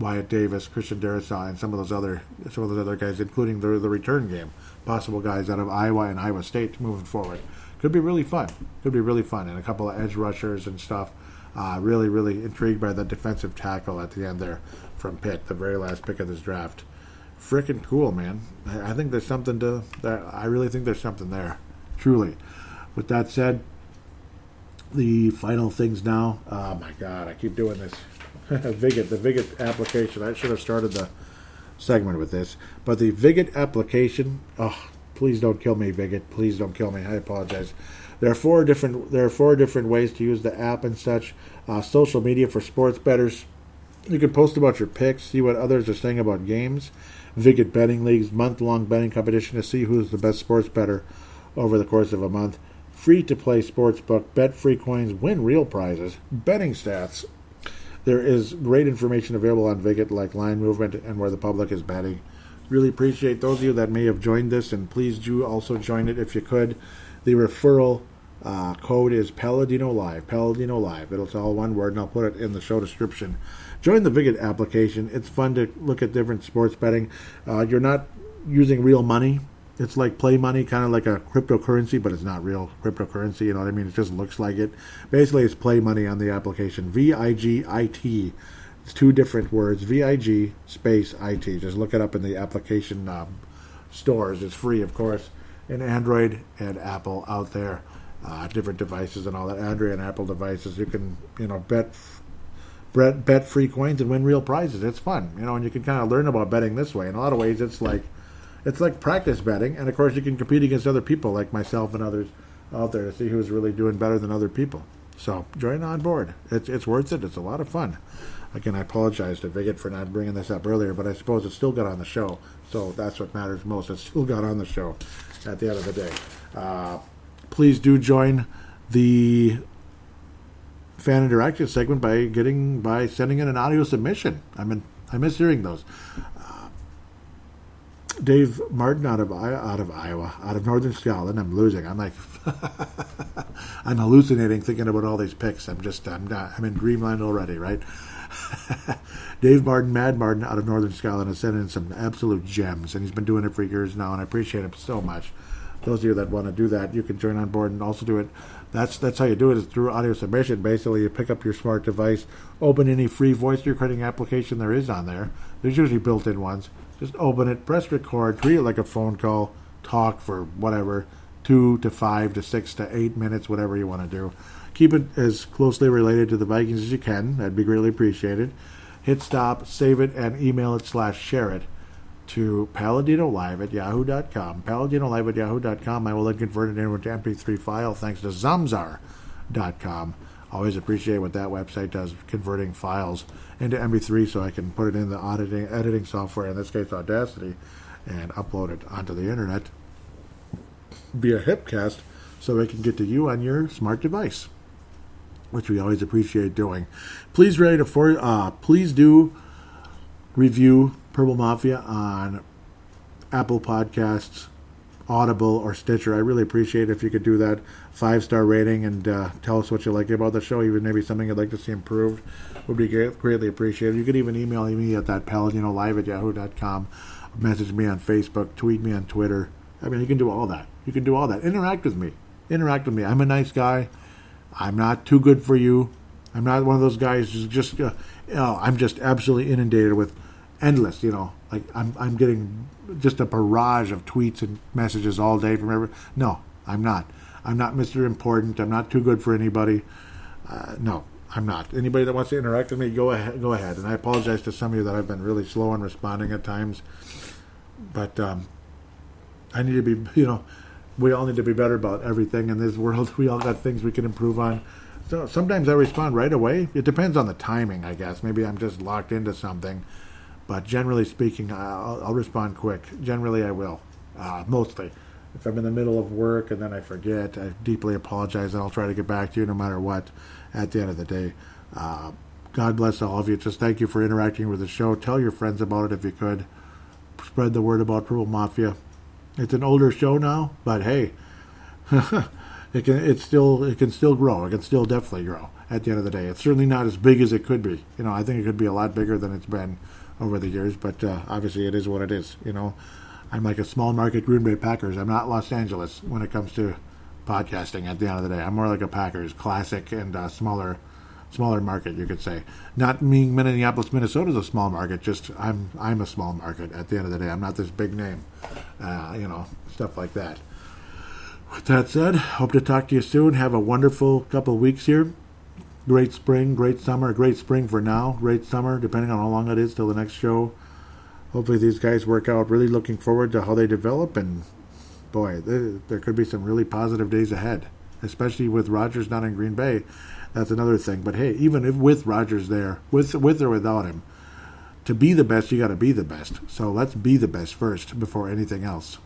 Wyatt Davis, Christian Darrisaw, and some of those other some of those other guys, including the the return game, possible guys out of Iowa and Iowa State moving forward. Could be really fun. Could be really fun, and a couple of edge rushers and stuff. Uh, really, really intrigued by the defensive tackle at the end there from Pitt, the very last pick of this draft. Freaking cool, man. I think there's something to that. I really think there's something there, truly. With that said, the final things now. Oh my God, I keep doing this. Vigit, the Vigit application. I should have started the segment with this, but the Vigit application. Oh, please don't kill me, Vigit. Please don't kill me. I apologize. There are four different. There are four different ways to use the app and such. Uh, social media for sports betters. You can post about your picks, see what others are saying about games. Vigit betting leagues, month-long betting competition to see who's the best sports better over the course of a month. Free to play sports book, bet free coins, win real prizes, betting stats, there is great information available on Vigit, like line movement and where the public is betting. Really appreciate those of you that may have joined this, and please do also join it if you could. The referral uh, code is Paladino Live. Paladino Live. It'll all one word, and I'll put it in the show description. Join the Vigit application. It's fun to look at different sports betting. Uh, you're not using real money it's like play money, kind of like a cryptocurrency, but it's not real cryptocurrency. You know what I mean? It just looks like it. Basically, it's play money on the application. V I G I T. It's two different words. V I G space I T. Just look it up in the application um, stores. It's free, of course, in Android and Apple out there. Uh, different devices and all that. Android and Apple devices. You can you know bet. Bet, bet free coins and win real prizes. It's fun, you know, and you can kind of learn about betting this way. In a lot of ways, it's like it's like practice betting, and of course you can compete against other people like myself and others out there to see who's really doing better than other people. So join on board. It's it's worth it. It's a lot of fun. Again, I apologize to Vigit for not bringing this up earlier, but I suppose it still got on the show. So that's what matters most. It still got on the show at the end of the day. Uh, please do join the fan interaction segment by getting by sending in an audio submission. I mean, I miss hearing those. Dave Martin out of out of Iowa, out of Northern Scotland. I'm losing. I'm like, I'm hallucinating thinking about all these picks. I'm just, I'm not, I'm in dreamland already, right? Dave Martin, Matt Martin out of Northern Scotland has sent in some absolute gems, and he's been doing it for years now, and I appreciate him so much. Those of you that want to do that, you can join on board and also do it. That's that's how you do it is through audio submission. Basically, you pick up your smart device, open any free voice recording application there is on there. There's usually built-in ones just open it, press record, treat it like a phone call, talk for whatever, two to five to six to eight minutes, whatever you want to do. Keep it as closely related to the Vikings as you can. That'd be greatly appreciated. hit stop, save it, and email it slash share it to paladinolive at yahoo.com. Paladinolive at yahoo.com. I will then convert it into an MP3 file thanks to Zamzar.com. Always appreciate what that website does, converting files into MP3 so I can put it in the auditing, editing software, in this case Audacity, and upload it onto the internet via Hipcast so it can get to you on your smart device, which we always appreciate doing. Please rate a for uh, please do review Purple Mafia on Apple Podcasts, Audible, or Stitcher. I really appreciate if you could do that five star rating and uh, tell us what you like about the show, even maybe something you'd like to see improved. Would be greatly appreciated. You could even email me at that paladino live at yahoo.com, message me on Facebook, tweet me on Twitter. I mean, you can do all that. You can do all that. Interact with me. Interact with me. I'm a nice guy. I'm not too good for you. I'm not one of those guys who's just, uh, you know, I'm just absolutely inundated with endless, you know, like I'm, I'm getting just a barrage of tweets and messages all day from every. No, I'm not. I'm not Mr. Important. I'm not too good for anybody. Uh, no, I'm not. Anybody that wants to interact with me, go ahead. Go ahead. And I apologize to some of you that I've been really slow in responding at times, but um, I need to be. You know, we all need to be better about everything in this world. We all got things we can improve on. So sometimes I respond right away. It depends on the timing, I guess. Maybe I'm just locked into something, but generally speaking, I'll, I'll respond quick. Generally, I will. Uh, mostly. If I'm in the middle of work and then I forget, I deeply apologize, and I'll try to get back to you no matter what at the end of the day. Uh, God bless all of you. Just thank you for interacting with the show. Tell your friends about it if you could. Spread the word about Purple Mafia. It's an older show now, but hey, it can it's still it can still grow. It can still definitely grow. At the end of the day, it's certainly not as big as it could be. You know, I think it could be a lot bigger than it's been over the years. But uh, obviously, it is what it is. You know, I'm like a small market Green Bay Packers. I'm not Los Angeles when it comes to podcasting at the end of the day. I'm more like a Packers, classic and uh, smaller, smaller market, you could say. Not meaning Minneapolis, Minnesota is a small market. Just I'm I'm a small market at the end of the day. I'm not this big name, uh, you know, stuff like that. With that said, hope to talk to you soon. Have a wonderful couple weeks here. Great spring, great summer, great spring for now, great summer, depending on how long it is till the next show. Hopefully these guys work out. Really looking forward to how they develop and boy, there, there could be some really positive days ahead, especially with Rodgers not in Green Bay. That's another thing. But hey, even if with Rodgers there, with with or without him, to be the best, you got to be the best. So let's be the best first before anything else.